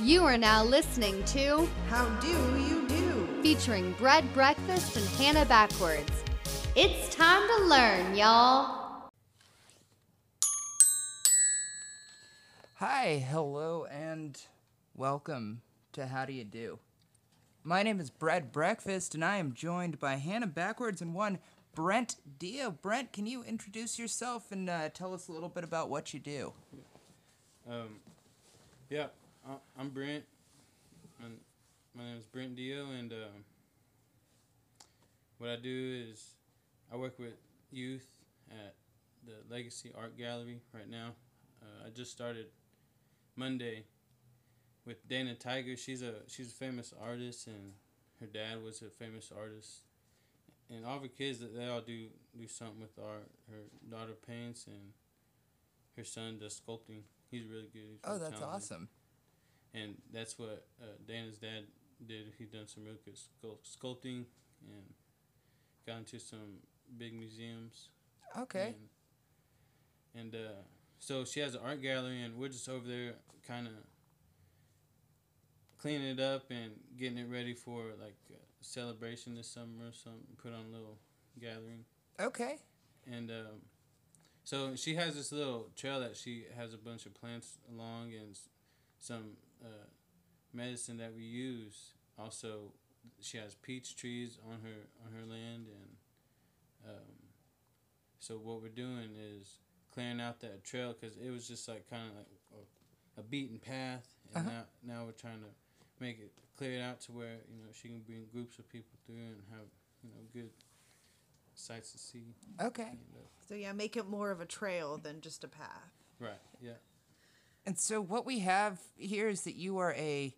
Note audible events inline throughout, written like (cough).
You are now listening to How do you do? featuring Bread Breakfast and Hannah Backwards. It's time to learn, y'all. Hi, hello, and welcome to How Do You Do? My name is Bread Breakfast, and I am joined by Hannah Backwards and one Brent Deo. Brent, can you introduce yourself and uh, tell us a little bit about what you do? Um, yeah, I- I'm Brent. And my name is Brent Deo, and um, what I do is I work with youth at the Legacy Art Gallery right now. Uh, I just started Monday with Dana Tiger. She's a she's a famous artist, and her dad was a famous artist. And all of her kids, they all do do something with art. Her daughter paints, and her son does sculpting. He's really good. He's Oh, that's talented. awesome. And that's what uh, Dana's dad did. He done some real good sculpt- sculpting and got into some big museums. Okay. And, and uh, so she has an art gallery, and we're just over there kind of cleaning it up and getting it ready for like a celebration this summer or something. Put on a little gathering. Okay. And um, so she has this little trail that she has a bunch of plants along and some uh, medicine that we use. Also, she has peach trees on her on her land, and um, so what we're doing is clearing out that trail because it was just like kind of like a, a beaten path, and Uh-huh. now now we're trying to make it clear it out to where you know she can bring groups of people through and have you know good sights to see. Okay. And, uh, So yeah, make it more of a trail than just a path. Right. Yeah. And so what we have here is that you are a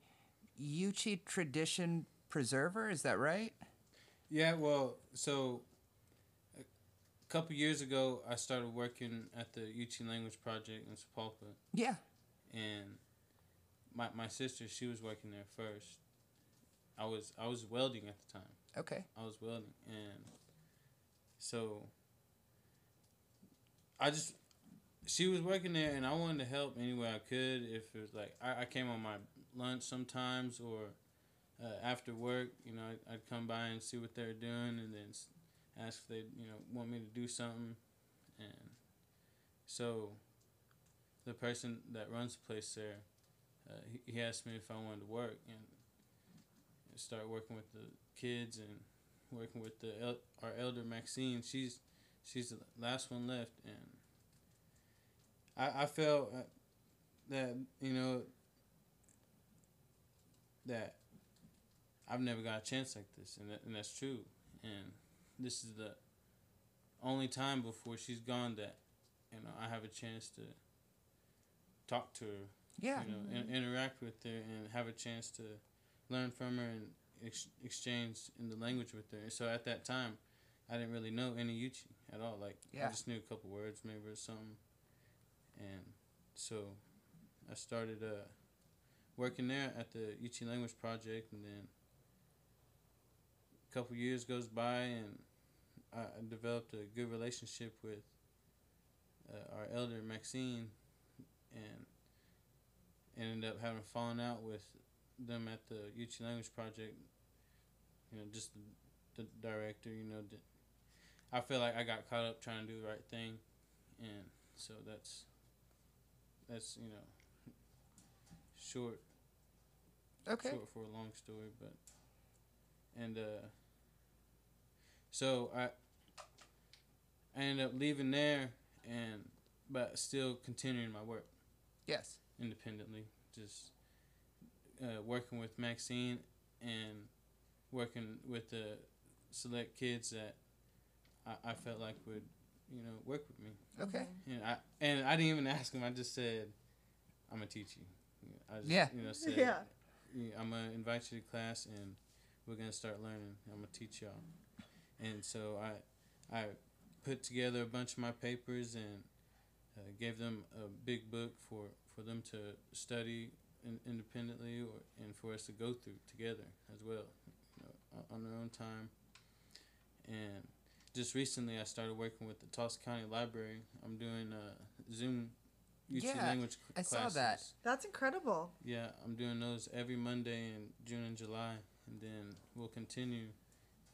Yuchi tradition preserver, is that right? Yeah. Well, so a couple years ago, I started working at the Yuchi Language Project in Sapulpa, Yeah. and my my sister she was working there first. I was I was welding at the time. Okay. I was welding, and so I just she was working there, and I wanted to help any way I could. If it was like I, I came on my lunch sometimes, or uh, after work, you know, I'd, I'd come by and see what they were doing, and then ask if they you know want me to do something, and so the person that runs the place there, uh, he, he asked me if I wanted to work, and start working with the kids and working with the el- our elder Maxine. She's she's the last one left, and I I felt uh, that you know that I've never got a chance like this, and that, and that's true. And this is the only time before she's gone that you know I have a chance to talk to her Yeah. you know, in, interact with her and have a chance to learn from her and ex- exchange in the language with her. So at that time, I didn't really know any Yuchi at all. Like Yeah. I just knew a couple words maybe or something, and so I started uh, working there at the Yuchi Language Project, and then a couple years goes by, and I, developed a good relationship with uh, our elder Maxine, and ended up having fallen out with them at the Yuchi Language Project. You know, just the, the director. You know, I feel like I got caught up trying to do the right thing, and so that's that's you know short Okay. short for a long story, but and uh, so I I ended up leaving there and but still continuing my work Yes. independently, just uh, working with Maxine and working with the select kids that I, I felt like would you know work with me. Okay. And I and I didn't even ask him. I just said, "I'm gonna teach you." I just, Yeah. You know, said, Yeah. "Yeah, I'm gonna invite you to class, and we're gonna start learning. I'm gonna teach y'all." And so I, I put together a bunch of my papers and uh, gave them a big book for, for them to study in, independently, or and for us to go through together as well, you know, on- on their own time. And just recently, I started working with the Tulsa County Library. I'm doing uh, Zoom Yuchi Yeah, language c- I saw classes. that. That's incredible. Yeah, I'm doing those every Monday in June and July, and then we'll continue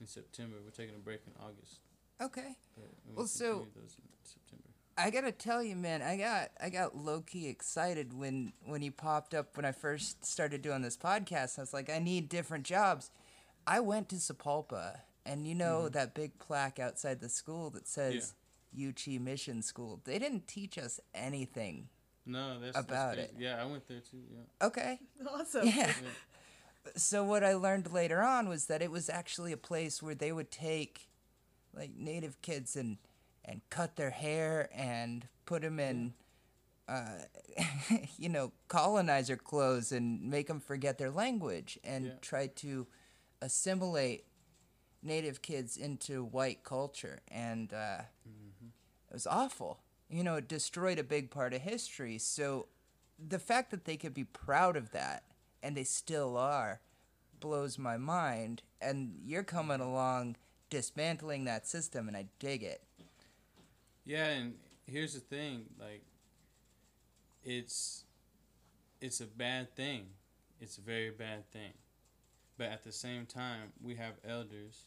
in September. We're taking a break in August. Okay. We'll Well, so- those in September. I gotta tell you, man, I got I got low key excited when when you popped up when I first started doing this podcast. I was like, I need different jobs. I went to Sapulpa, and you know that big plaque outside the school that says Yuchi Mission School. They didn't teach us anything. No, that's About that's it. Yeah, I went there too. Yeah. Okay. (laughs) Awesome. Yeah. Yeah. So what I learned later on was that it was actually a place where they would take like native kids and and cut their hair and put them in uh, (laughs) you know colonizer clothes and make them forget their language and Yeah. try to assimilate native kids into white culture and uh, it was awful. You know it destroyed a big part of history. So the fact that they could be proud of that and they still are blows my mind. And you're coming along dismantling that system and i dig it. Yeah, and here's the thing, like it's it's a bad thing. It's a very bad thing. But at the same time, we have elders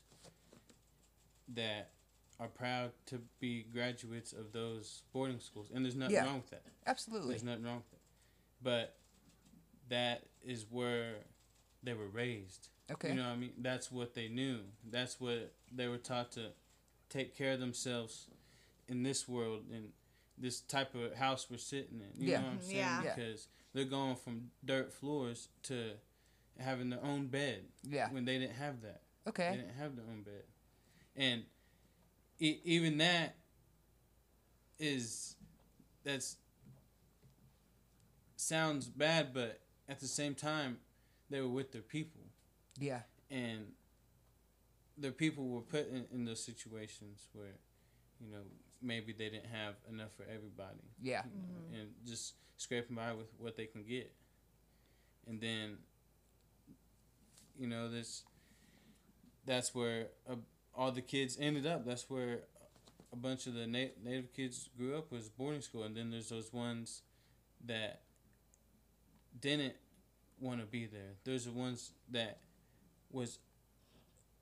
that are proud to be graduates of those boarding schools. And there's nothing Yeah. wrong with that. absolutely There's nothing wrong with it. But that is where they were raised. okay You know what I mean? That's what they knew. That's what they were taught to take care of themselves in this world and this type of house we're sitting in. You Yeah. know what I'm mm-hmm. saying? Yeah. Yeah. Because they're going from dirt floors to having their own bed yeah when they didn't have that. Okay. They okay didn't have their own bed. And e- even that is that's sounds bad, but at the same time, they were with their people. Yeah. And the people were put in, in those situations where you know maybe they didn't have enough for everybody. Yeah. You know, and just scraping by with what they can get. And then you know this that's where uh, all the kids ended up that's where a bunch of the na- native kids grew up was boarding school and then there's those ones that didn't want to be there there's the ones that was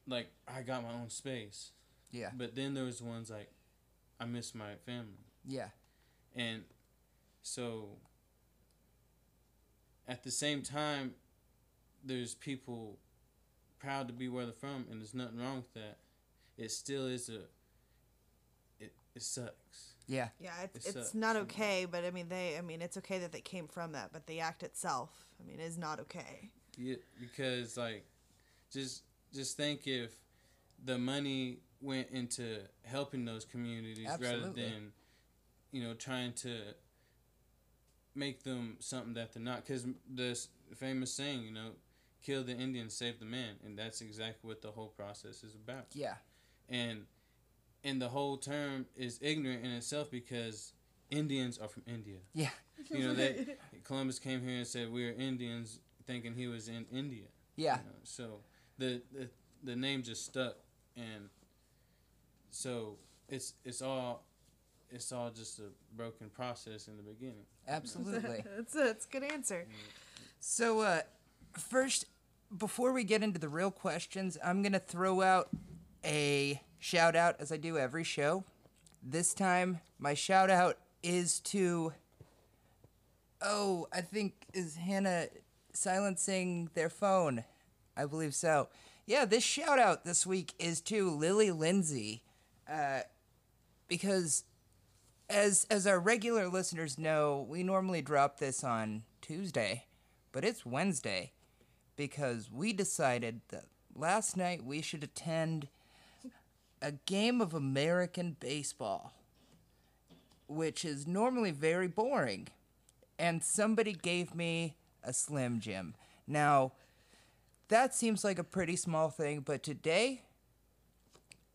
like I got my own space. yeah But then there was ones like I miss my family. yeah And so at the same time there's people proud to be where they're from and there's nothing wrong with that. It still is a it, it sucks. yeah. Yeah, it's It it's not okay, but I mean they I mean it's okay that they came from that, but the act itself, I mean, is not okay. Yeah, because like just just think if the money went into helping those communities rather than you know trying to make them something that they're not. Because the famous saying you know kill the indian save the man and that's exactly what the whole process is about. Yeah and and the whole term is ignorant in itself because indians are from india. Yeah. You know that (laughs) columbus came here and said we're indians thinking he was in india. Yeah. You know, so the, the the name just stuck, and so it's it's all it's all just a broken process in the beginning. absolutely. (laughs) That's a, that's a good answer. So, uh, first, before we get into the real questions, I'm going to throw out a shout out as I do every show. This time, my shout out is to. Oh, I think is Hannah silencing their phone? I believe so. Yeah, this shout out this week is to Lily Lindsay, uh, because as as our regular listeners know, we normally drop this on Tuesday, but it's Wednesday because we decided that last night we should attend a game of American baseball, which is normally very boring, and somebody gave me a Slim Jim. Now, that seems like a pretty small thing, but today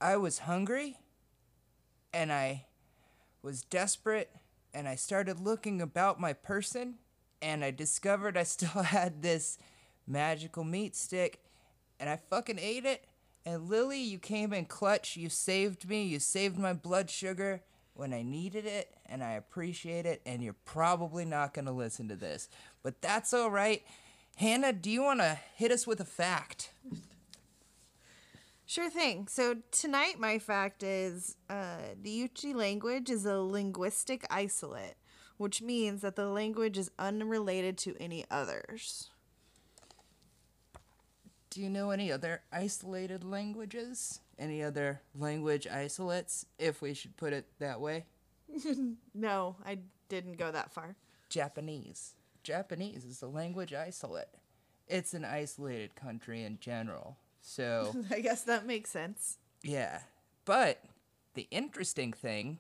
I was hungry and I was desperate and I started looking about my person and I discovered I still (laughs) had this magical meat stick and I fucking ate it. And Lily, you came in clutch. You saved me. You saved my blood sugar. when I needed it, and I appreciate it, and you're probably not going to listen to this. But that's all right. Hannah, do you want to hit us with a fact? Sure thing. So tonight, my fact is uh, the Yuchi language is a linguistic isolate, which means that the language is unrelated to any others. Do you know any other isolated languages? Any other language isolates, if we should put it that way? (laughs) No, I didn't go that far. Japanese. Japanese is a language isolate. It's an isolated country in general. So, (laughs) I guess that makes sense. yeah. But the interesting thing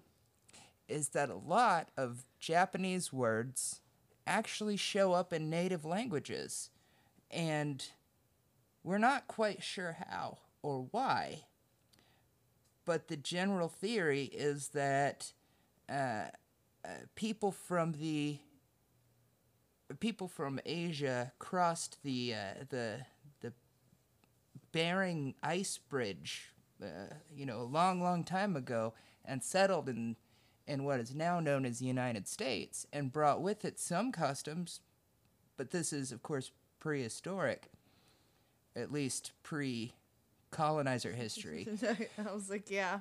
is that a lot of Japanese words actually show up in native languages. And we're not quite sure how or why. But the general theory is that uh, uh, people from the people from Asia crossed the uh, the the Bering Ice Bridge, uh, you know, a long, long time ago, and settled in in what is now known as the United States, and brought with it some customs, but this is, of course, prehistoric, at least pre-colonizer history. (laughs) I was like, yeah,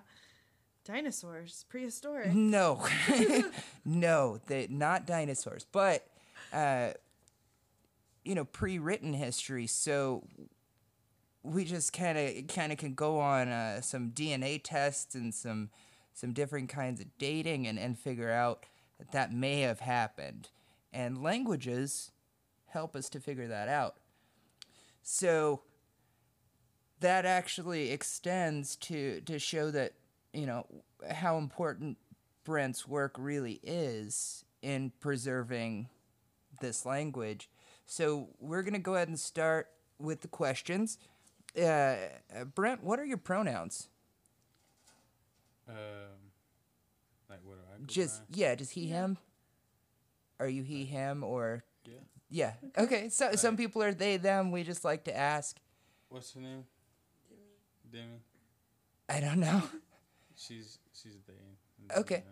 dinosaurs, prehistoric. No, (laughs) no, they not dinosaurs, but uh, you know, pre-written history. So we just kind of kind of can go on uh, some DNA tests and some some different kinds of dating and and figure out that that may have happened. And languages help us to figure that out. So that actually extends to to show that you know how important Brent's work really is in preserving this language. So we're gonna go ahead and start with the questions. Uh, uh, Brent, what are your pronouns? Um, like what do I Just by? yeah, just he him. Are you he him or yeah. yeah? Okay, so some people are they them. We just like to ask. What's her name? Demi. I don't know. (laughs) She's she's the. Okay.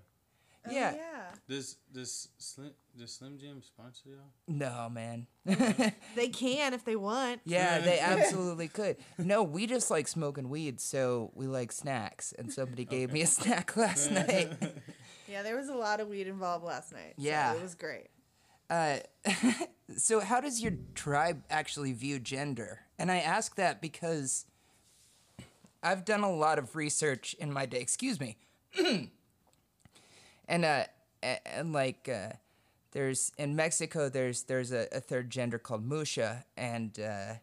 Yeah. Oh, yeah. Does does Slim does Slim Jim sponsor y'all? No, man. (laughs) They can if they want. Yeah, they (laughs) absolutely could. No, we just like smoking weed, so we like snacks. And somebody gave me a snack last night. Yeah, there was a lot of weed involved last night. so Yeah. it was great. Uh, so, how does your tribe actually view gender? And I ask that because I've done a lot of research in my day. Excuse me. (clears throat) and uh, and like uh, there's in Mexico, there's there's a, a third gender called Muxe, and uh, uh,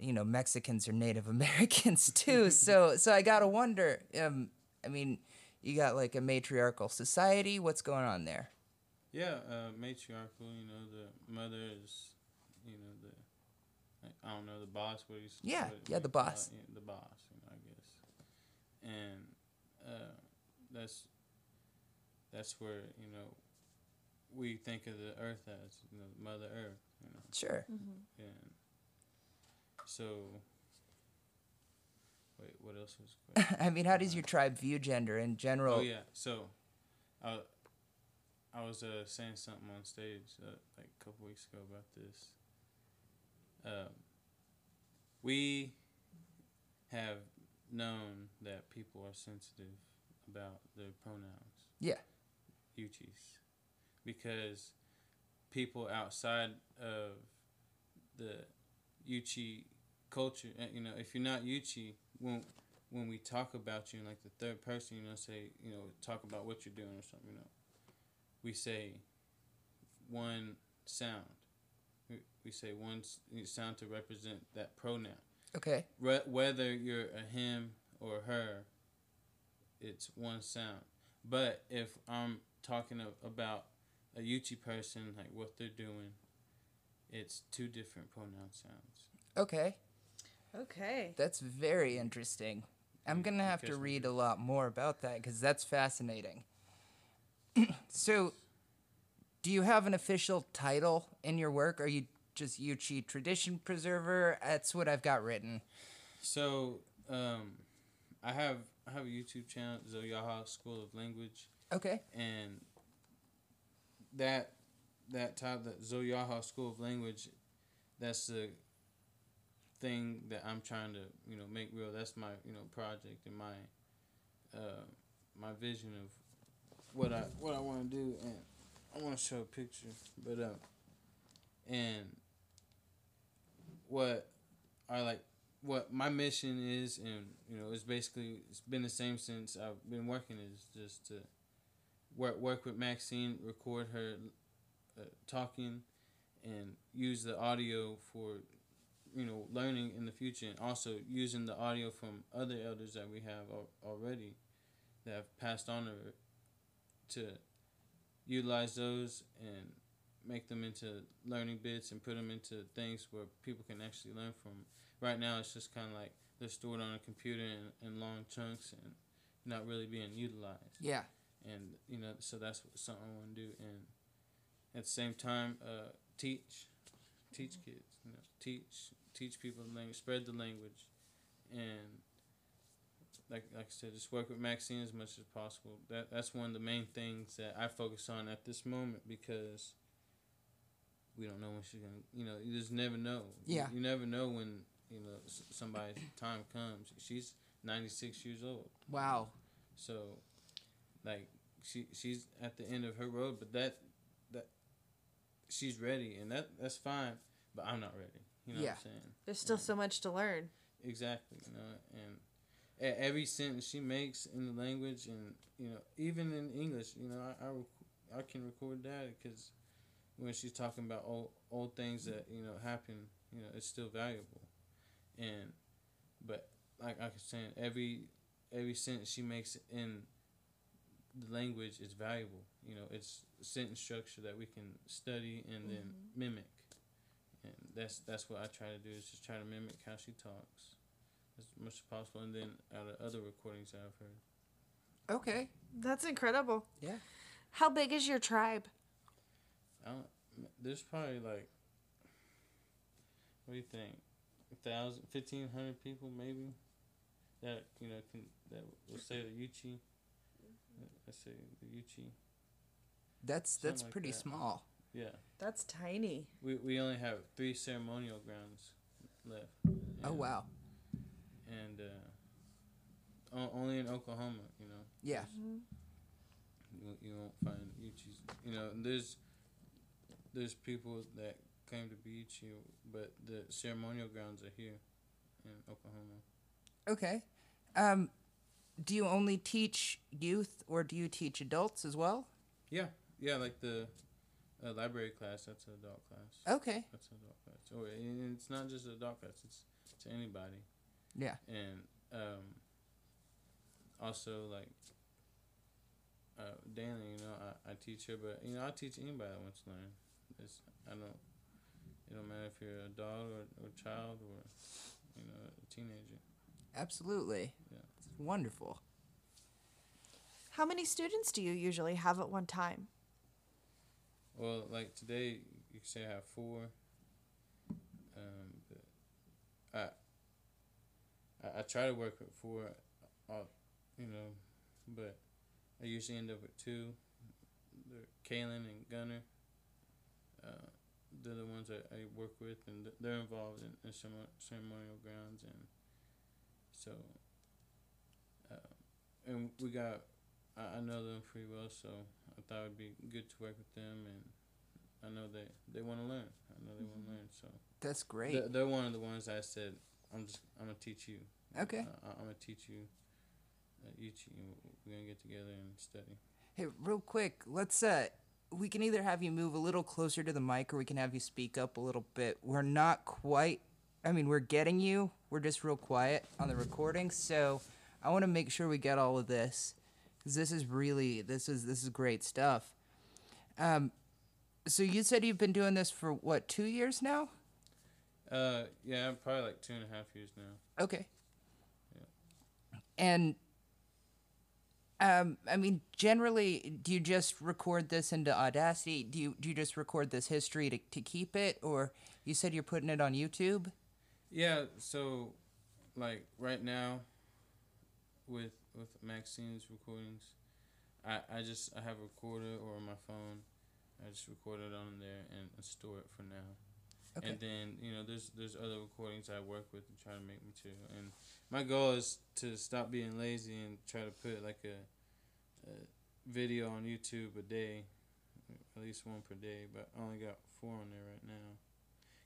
you know Mexicans are Native (laughs) Americans too. (laughs) so so I gotta wonder. Um, I mean, you got like a matriarchal society. What's going on there? Yeah, uh, matriarchal. You know, the mother is, you know, the like, I don't know the boss. What he's Yeah, what- yeah, the what- uh, boss. yeah, the boss. You know, I guess, and uh, that's that's where you know we think of the earth as you know Mother Earth. You know, Sure. and so. Wait, what else was? the? (laughs) I mean, how does your tribe view gender in general? Oh yeah. So, I I was uh, saying something on stage uh, like a couple weeks ago about this. Um, we have known that people are sensitive about their pronouns, Yeah. Yuchis, because people outside of the Yuchi culture, uh, you know, if you're not Yuchi, when when we talk about you in like the third person, you know, say, you know, talk about what you're doing or something, you know, we say one sound. We, we say one sound to represent that pronoun. Okay. Re- whether you're a him or her, it's one sound. But if I'm talking a- about a Yuchi person, like what they're doing, it's two different pronoun sounds. Okay. Okay. That's very interesting. I'm going to have to read a lot more about that because that's fascinating. So, do you have an official title in your work? Are you just Yuchi tradition preserver? That's what I've got written. So, um, I have I have a YouTube channel, Zoyaha School of Language, Okay. and that that type that Zoyaha School of Language, that's the thing that I'm trying to you know make real. That's my you know project and my uh, my vision of what I what I want to do, and I want to show a picture, but uh, and what I like what my mission is and you know it's basically it's been the same since I've been working is just to work work with Maxine record her uh, talking and use the audio for you know learning in the future and also using the audio from other elders that we have al- already that have passed on to to utilize those and make them into learning bits and put them into things where people can actually learn from. Right now, it's just kind of like they're stored on a computer in, in long chunks and not really being utilized. Yeah. And you know, so that's what, something I want to do. And at the same time, uh, teach, teach kids. You know, teach, teach people the language, spread the language, and like like I said, just work with Maxine as much as possible. That that's one of the main things that I focus on at this moment because we don't know when she's gonna. You know, you just never know. You- Yeah. You, never know when you know somebody's (coughs) time comes. She's ninety six years old, Wow. so like she she's at the end of her road, but that that she's ready, and that that's fine. But I'm not ready. You know Yeah. what I'm saying? There's still so much to learn. Exactly, you know, and e- every sentence she makes in the language, and you know, even in English, you know, I I, I can record that because when she's talking about old old things that you know happen, you know, it's still valuable, and but like I was saying, every every sentence she makes in the language is valuable. You know, it's sentence structure that we can study and then mm-hmm. mimic. And that's that's what I try to do is just try to mimic how she talks as much as possible, and then out of other recordings that I've heard. Okay. That's incredible. Yeah. How big is your tribe? I don't, there's probably like what do you think, a thousand, fifteen hundred people maybe that you know can that will say the Yuchi. I say the Yuchi. That's that's like pretty that. small. Yeah, That's tiny. we we only have three ceremonial grounds left. Oh wow. And uh, o- only in Oklahoma, you know. Yeah. you, you won't find Yuchis. You know, there's there's people that claim to be Yuchi, but the ceremonial grounds are here in Oklahoma. Okay. Um, do you only teach youth or do you teach adults as well? Yeah, yeah, like the uh, library class. That's an adult class. Okay. That's an adult class. Oh, and it's not just an adult class. It's to anybody. Yeah. And um, also like uh, Dana, you know, I, I teach her, but you know, I teach anybody that wants to learn. It's I don't. It don't matter if you're a adult or, or child or you know a teenager. Absolutely. Yeah. It's wonderful. How many students do you usually have at one time? Well, like today, you say I have four. Um, but I, I I try to work with four, uh, you know, but I usually end up with two. They're Kaylin and Gunner. Uh, they're the ones that I work with, and they're involved in, in ceremo- ceremonial grounds, and so. Uh, and we got, I, I know them pretty well, so I thought it'd be good to work with them, and I know they they want to learn. I know they want to learn, so That's great. they're, they're one of the ones I said I'm just I'm gonna teach you. Okay. Uh, I'm gonna teach you. Uh, and we're gonna get together and study. Hey, real quick, let's uh we can either have you move a little closer to the mic or we can have you speak up a little bit. We're not quite I mean, we're getting you. We're just real quiet on the recording, so I want to make sure we get all of this cuz this is really this is this is great stuff. Um so you said you've been doing this for what, 2 years now? Uh, yeah, probably like two and a half years now. Okay. Yeah. And um, I mean, generally, do you just record this into Audacity? Do you do you just record this history to, to keep it, or you said you're putting it on YouTube? Yeah, so like right now, with with Maxine's recordings. I, I just I have a recorder or on my phone. I just record it on there and, and store it for now. Okay. And then you know there's there's other recordings I work with and try to make material. And my goal is to stop being lazy and try to put like a, a video on YouTube a day, at least one per day. But I only got four on there right now,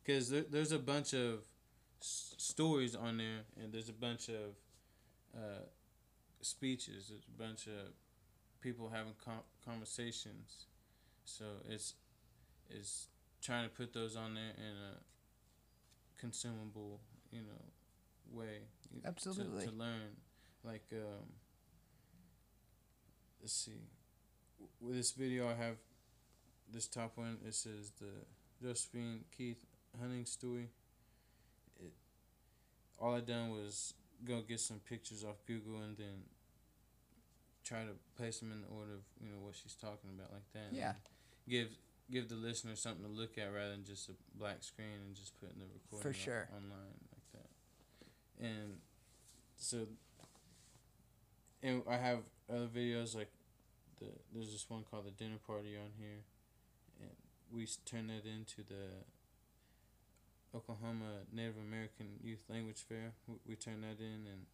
because there, there's a bunch of s- stories on there, and there's a bunch of uh, speeches. There's a bunch of people having com- conversations. So it's it's trying to put those on there in a consumable, you know, way. y- to- Absolutely. To, learn, like um. Let's see. With this video, I have this top one. It says the Josephine Keith hunting story. It. All I done was go get some pictures off Google and then try to place them in the order of you know what she's talking about like that. Yeah. Give give the listener something to look at rather than just a black screen and just putting the recording on- sure. online like that. And so and I have other videos like the there's this one called the dinner party on here, and we turned that into the Oklahoma Native American Youth Language Fair. We, we turned that in and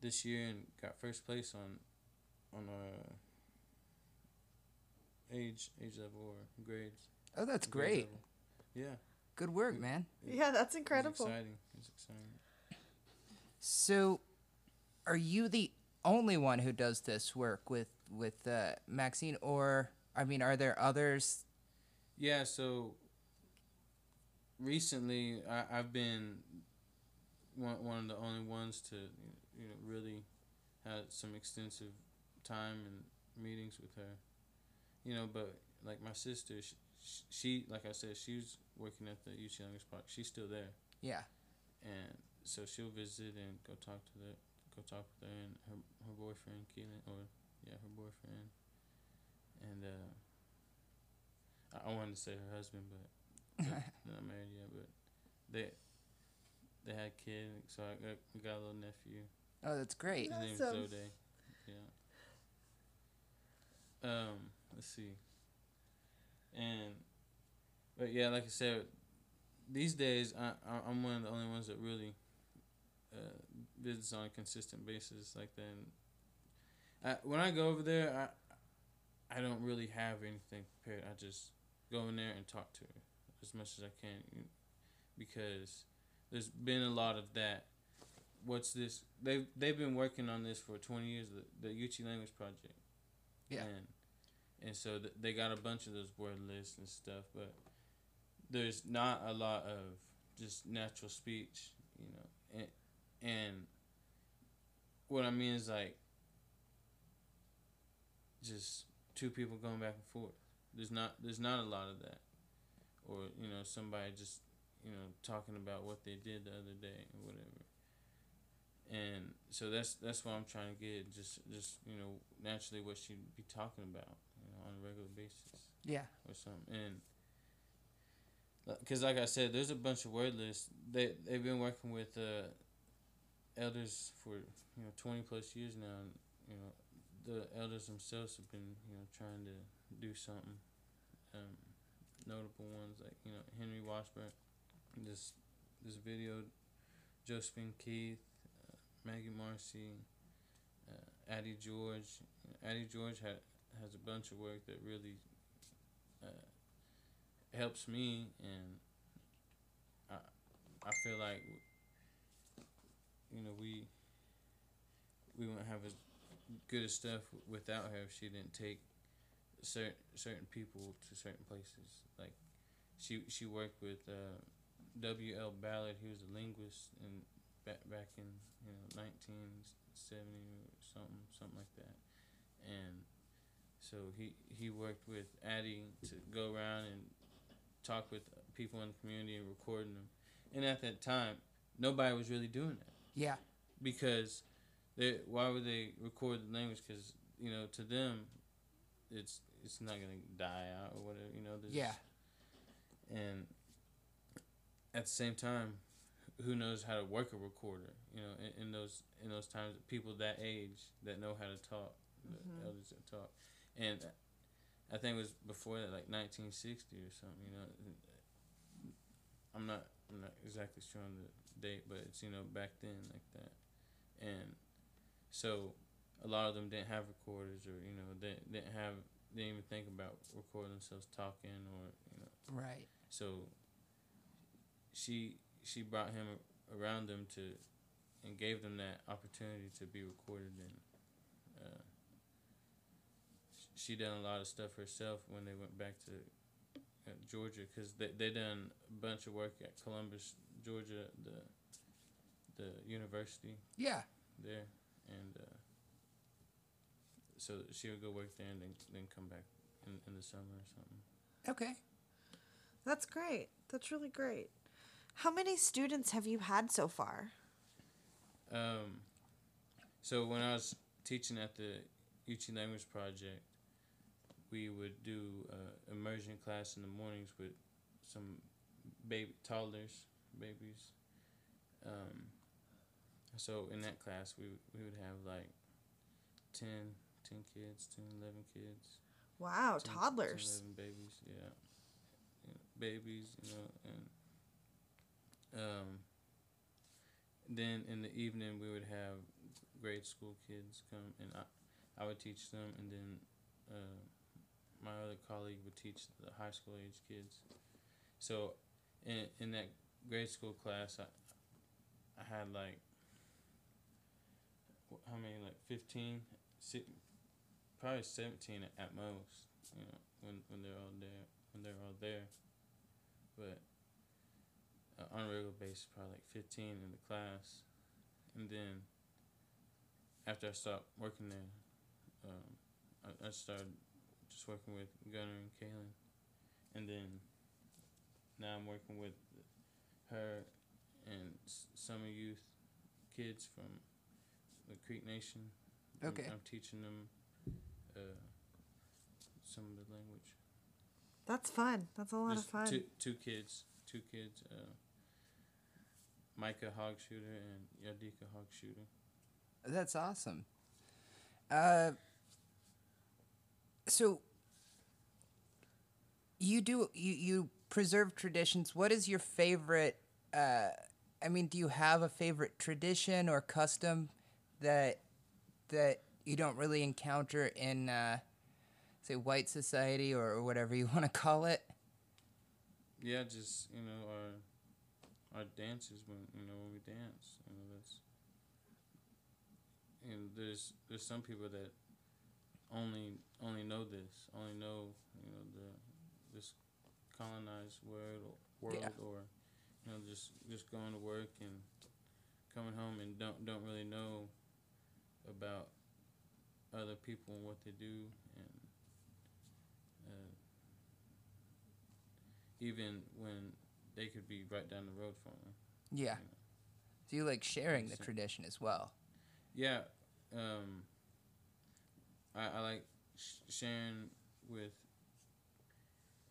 this year and got first place on on our age age level or grades. Oh, that's grade great. level. Yeah, Good work, man. Yeah, that's it's incredible. exciting. It's exciting. So, are you the only one who does this work with with uh, Maxine, or I mean, are there others? Yeah, so recently I, I've been one, one of the only ones to you know really had some extensive time and meetings with her. You know, but like my sister, she, she like I said, she was working at the Yuchi Language Park. She's still there, Yeah. and so she'll visit and go talk to the go talk with her and her her boyfriend Keelan or yeah her boyfriend, and uh, I, I wanted to say her husband, but they're (laughs) they're not married yet. But they they had a kid, so I got we got a little nephew. Oh, that's great. His name's Awesome. Zode. Yeah. Um, let's see. And, but yeah, like I said, these days I I- I'm one of the only ones that really uh, visits on a consistent basis like that. And I, when I go over there, I I don't really have anything prepared. I just go in there and talk to her as much as I can, because there's been a lot of that what's this? They they've been working on this for twenty years. The the Yuchi Language Project. Yeah. And and so th- they got a bunch of those word lists and stuff, but there's not a lot of just natural speech, you know. And and what I mean is like just two people going back and forth. There's not there's not a lot of that, or you know somebody just you know talking about what they did the other day or whatever and so that's that's what I'm trying to get just just you know naturally what she'd be talking about on a regular basis Yeah. or something and because like I said there's a bunch of word lists they they've been working with uh, elders for you know 20 plus years now and you know the elders themselves have been you know trying to do something um, notable ones like you know Henry Washburn this this video Josephine Keith Maggie Marcy, uh, Addie George. Addie George ha- has a bunch of work that really uh, helps me, and I I feel like you know we we wouldn't have as good as stuff without her if she didn't take certain certain people to certain places. Like she she worked with uh, W. L. Ballard. He was a linguist and back back in you know nineteen seventy or something something like that, and so he he worked with Addie to go around and talk with people in the community and recording them, and at that time nobody was really doing that Yeah. because they why would they record the language because you know to them it's it's not gonna die out or whatever you know Yeah. and at the same time who knows how to work a recorder. You know, in, in those in those times, people that age that know how to talk, the mm-hmm. elders that talk, and I think it was before that, like 1960 or something. You know, I'm not I'm not exactly sure on the date, but it's you know back then like that, and so a lot of them didn't have recorders or you know they didn't have they didn't even think about recording themselves talking or you know Right. so she she brought him around them to and gave them that opportunity to be recorded and she done a lot of stuff herself when they went back to uh, Georgia because they they done a bunch of work at Columbus Georgia the the university Yeah. there and uh, so she would go work there and then then come back in, in the summer or something. Okay. That's great. That's really great. How many students have you had so far? Um, so when I was teaching at the Yuchi Language Project, we would do uh, immersion class in the mornings with some baby toddlers, babies. Um, so in that class, we we would have like 10, 10 kids, 10, 11 kids. Wow, 10, toddlers. 10, 11 babies, yeah. You know, babies, you know, and um, then in the evening we would have grade school kids come and I, I would teach them and then uh, my other colleague would teach the high school age kids. So in in that grade school class I I had like how many like 15 si- probably 17 at, most you know when when they're all there when they're all there but uh, on a regular basis probably like 15 in the class and then after I stopped working there um, I, I started just working with Gunnar and Kaylin and then now I'm working with her and s- summer youth kids from the Creek Nation I'm- Okay. I'm, teaching them uh, some of the language That's fun. That's a lot there's of fun. Two, two kids, two kids, uh, Micah Hogshooter and Yadika Hogshooter. That's awesome. Uh, so you do you you preserve traditions. What is your favorite? Uh, I mean, do you have a favorite tradition or custom that that you don't really encounter in, uh, say, white society or, or whatever you (laughs) want to call it? Yeah, just you know our our dances when you know when we dance. You know that's and there's there's some people that only only know this, only know you know the this colonized world or world Yeah. or you know just just going to work and coming home and don't don't really know about other people and what they do and uh, even when they could be right down the road from them. Yeah. So you like sharing the tradition as well. Yeah, um, I, I like sh- sharing with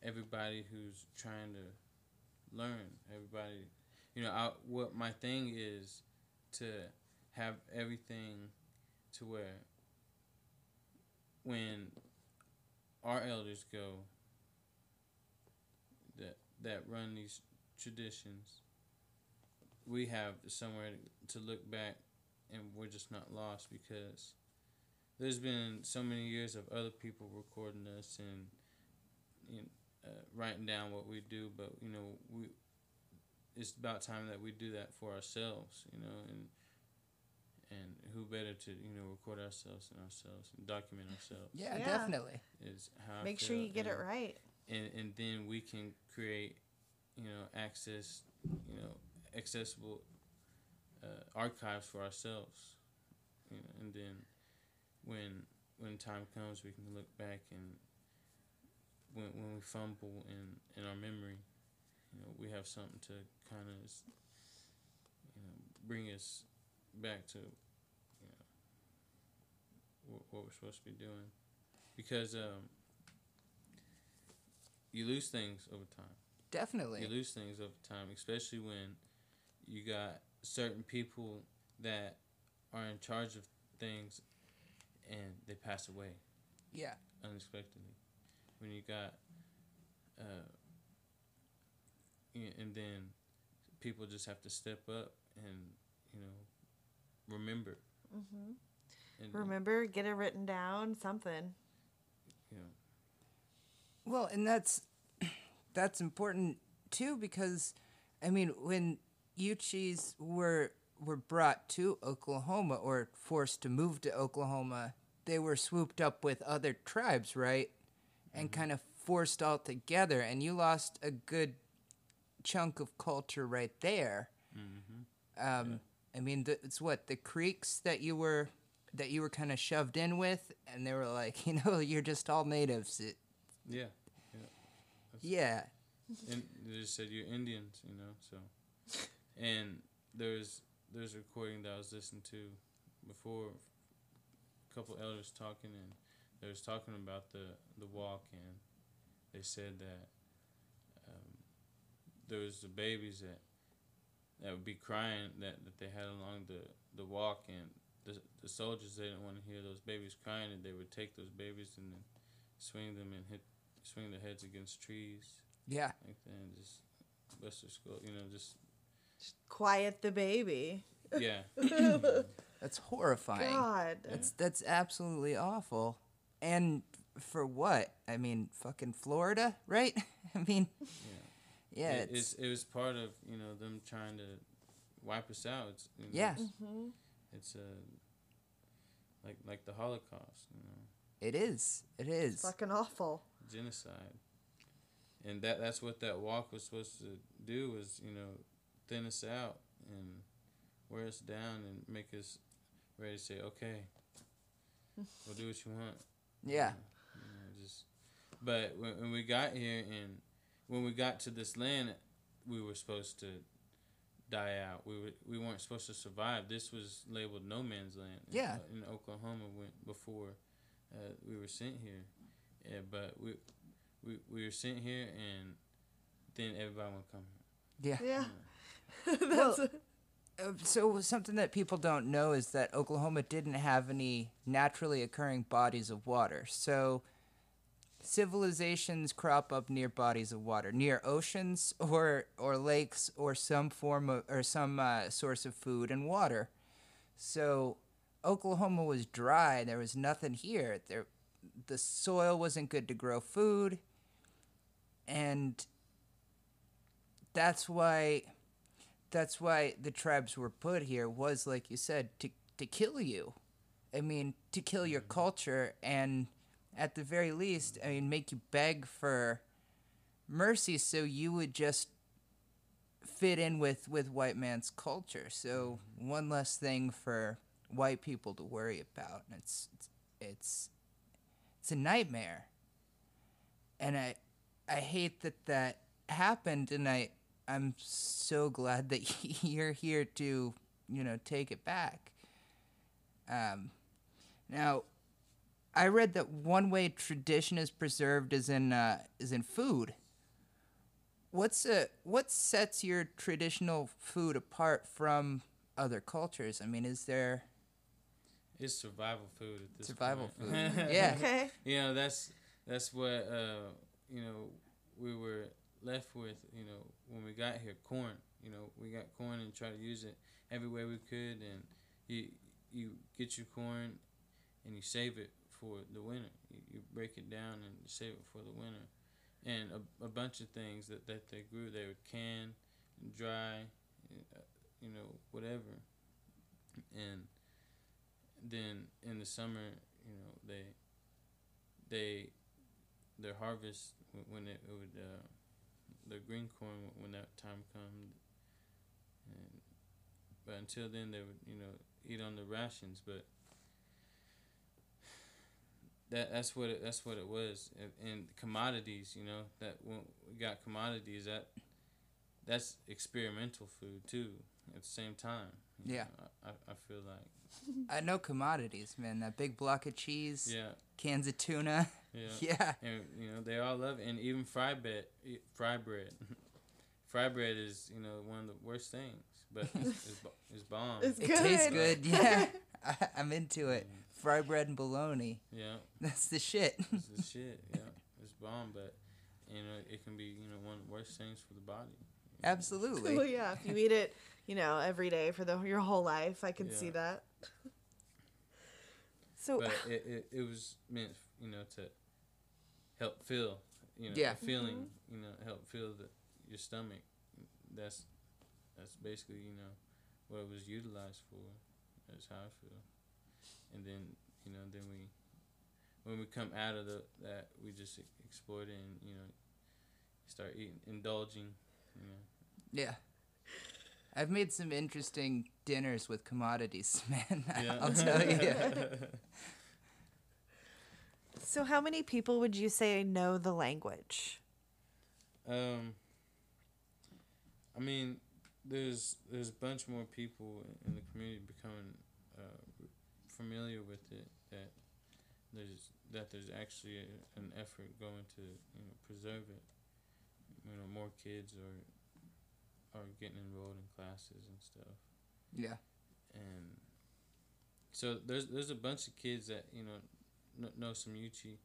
everybody who's trying to learn. Everybody, you know, I, what my thing is to have everything to where when our elders go that that run these traditions, we have somewhere to look back and we're just not lost because there's been so many years of other people recording us and you know, uh, writing down what we do, but you know we it's about time that we do that for ourselves, you know, and and who better to you know record ourselves and ourselves and document ourselves Yeah, Yeah. definitely. is how Make sure you get it right. and and then we can create you know access you know accessible uh, archives for ourselves you know and then when when time comes we can look back and when when we fumble in in our memory you know we have something to kind of you know bring us back to you know what, what we're supposed to be doing because um you lose things over time. Definitely. You lose things over time, especially when you got certain people that are in charge of things and they pass away Yeah. unexpectedly. When you got, uh, and then people just have to step up and you know remember. Mm-hmm. And, Remember, get it written down, something. You know, Well, and that's that's important too because I mean when Yuchis were were brought to Oklahoma or forced to move to Oklahoma, they were swooped up with other tribes, right? And kind of forced all together and you lost a good chunk of culture right there. Um, I mean, the, it's what the creeks that you were that you were kind of shoved in with, and they were like, (laughs) you know, you're just all natives. It, yeah. yeah, and they just said you're Indians, you know. So, and there's there's a recording that I was listening to before, a couple elders talking, and they was talking about the the walk, and they said that um, there was the babies that that would be crying that, that they had along the the walk, and the the soldiers they didn't want to hear those babies crying, and they would take those babies and then swing them and hit swing their heads against trees yeah. like that and just bust their skull, you know, just Quiet the baby. yeah. (laughs) (coughs) That's horrifying. God. That's that's absolutely awful. And for what? I mean, fucking Florida, right? (laughs) I mean, yeah, it, it's, it's it was part of you know them trying to wipe us out. It's you know, yeah, Mm-hmm. It's a like like the Holocaust, you know, it is. It is. Fucking awful. genocide, and that that's what that walk was supposed to do was you know thin us out and wear us down and make us ready to say okay, we'll do what you want. Yeah, You know, just, but when, when we got here and when we got to this land, we were supposed to die out. We were we weren't supposed to survive. This was labeled no man's land. in- Yeah. in, Oklahoma when before uh, we were sent here, yeah. But we we we were sent here and then everybody would come. yeah. Yeah. (laughs) Well, That's Uh, so something that people don't know is that Oklahoma didn't have any naturally occurring bodies of water. So civilizations crop up near bodies of water, near oceans or or lakes or some form of or some uh, source of food and water. So Oklahoma was dry. There was nothing here. There, the soil wasn't good to grow food, and that's why that's why the tribes were put here was like you said to to kill you. I mean to kill your mm-hmm. culture and at the very least i mean make you beg for mercy so you would just fit in with with white man's culture. So mm-hmm. one less thing for white people to worry about. And it's it's it's, it's a nightmare. And i i hate that that happened. And i i'm so glad that (laughs) you're here to you know take it back um now i read that one way tradition is preserved is in uh, is in food what's uh what sets your traditional food apart from other cultures i mean is there It's survival food at this Survival point. food. (laughs) Yeah. okay. you know that's that's what uh, you know we were left with you know when we got here corn you know we got corn and try to use it every way we could and you you get your corn and you save it for the winter. You, you break it down and save it for the winter. And a, a bunch of things that, that they grew they would can dry uh, you know whatever. And then in the summer you know they they their harvest when it, it would uh, the green corn when that time comes and but until then they would you know eat on the rations but that that's what it, that's what it was and, and commodities you know that when we got commodities that that's experimental food too at the same time Yeah. know, I- I feel like (laughs) Uh, i know commodities man that big block of cheese yeah cans of tuna yeah (laughs) yeah and you know they all love it. and even fry bread, e- fry bread, (laughs) fry bread is you know one of the worst things, but it's, it's, it's bomb. It's It tastes good. good. Yeah, I, I'm into it. Mm. Fry bread and bologna. yeah, That's the shit. it's the shit. Yeah, it's bomb, but you know it can be you know one of the worst things for the body. well, Absolutely. yeah, if you eat it, you know, every day for the your whole life, I can see that. (laughs) So, But (laughs) it, it, it was meant you know to help fill you know Yeah. the feeling mm-hmm. you know help fill the your stomach. That's that's basically you know what it was utilized for. That's how I feel. And then you know then we when we come out of the that we just exploit it and you know start eating indulging you know Yeah. I've made some interesting dinners with commodities, (laughs) man. Yeah. (laughs) I'll tell you. (laughs) so how many people would you say know the language? Um, I mean, there's there's a bunch more people in the community becoming uh, familiar with it. That there's that there's actually a, an effort going to you know preserve it. You know, more kids are are getting enrolled in classes and stuff, Yeah. and so there's there's a bunch of kids that you know kn- know some Yuchi,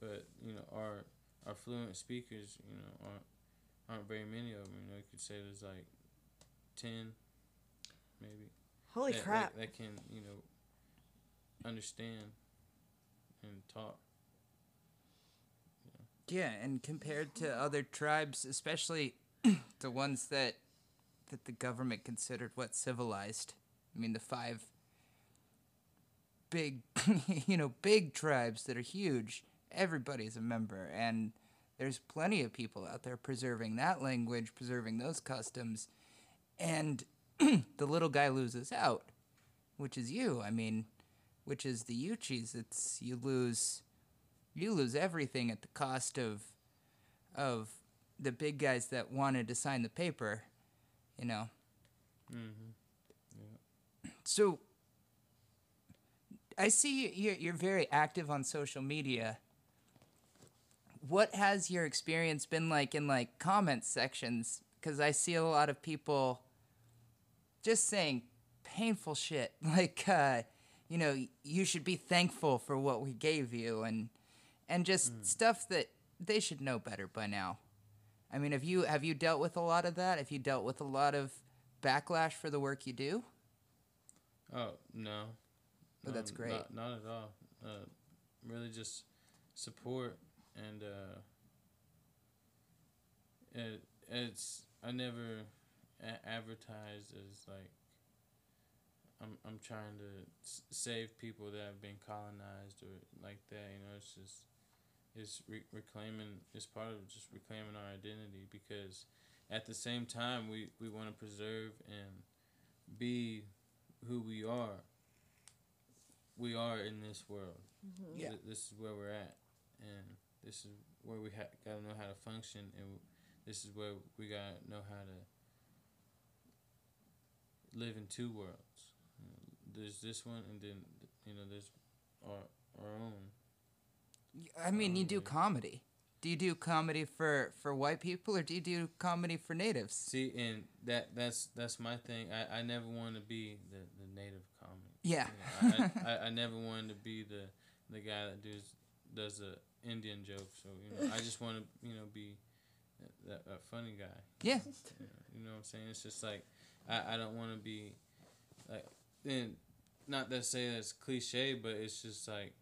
but you know are are fluent speakers. You know aren't aren't very many of them. You know you could say there's like ten, maybe. Holy that, crap. That, that can you know understand and talk. Yeah, and compared to other tribes, especially (clears throat) the ones that that the government considered what civilized. I mean, the five big, (laughs) you know, big tribes that are huge. Everybody's a member, and there's plenty of people out there preserving that language, preserving those customs, and (clears throat) the little guy loses out, which is you. I mean, which is the Yuchis. It's you lose you lose everything at the cost of of the big guys that wanted to sign the paper, you know. Mm-hmm. So I see you- you're you're very active on social media. What has your experience been like in like comment sections? Because I see a lot of people just saying painful shit, (laughs) like uh, you know, you should be thankful for what we gave you, and and just stuff that they should know better by now. I mean, have you have you dealt with a lot of that? Have you dealt with a lot of backlash for the work you do? Oh no. That's great. Not, not at all. Uh, really, just support and uh, it, it's I never a- advertised as like I'm I'm trying to s- save people that have been colonized or like that. You know, it's just it's re- reclaiming. is part of just reclaiming our identity because at the same time we we want to preserve and be who we are. We are in this world. Mm-hmm. Yeah. Th- This is where we're at, and this is where we ha- gotta know how to function, and this is where we gotta know how to live in two worlds. You know, There's this one, and then you know there's our our own. I mean, you do Um, comedy. Do you do comedy for for white people or do you do comedy for natives? See, and that that's that's my thing. I, I never wanted to be the, the native comic. Yeah. You know, I, I, I never wanted to be the the guy that does does the Indian joke. So you know, I just want to you know be that, that funny guy. Yeah. You know, you know what I'm saying? It's just like I, I don't want to be like then not to say that's cliche, but it's just like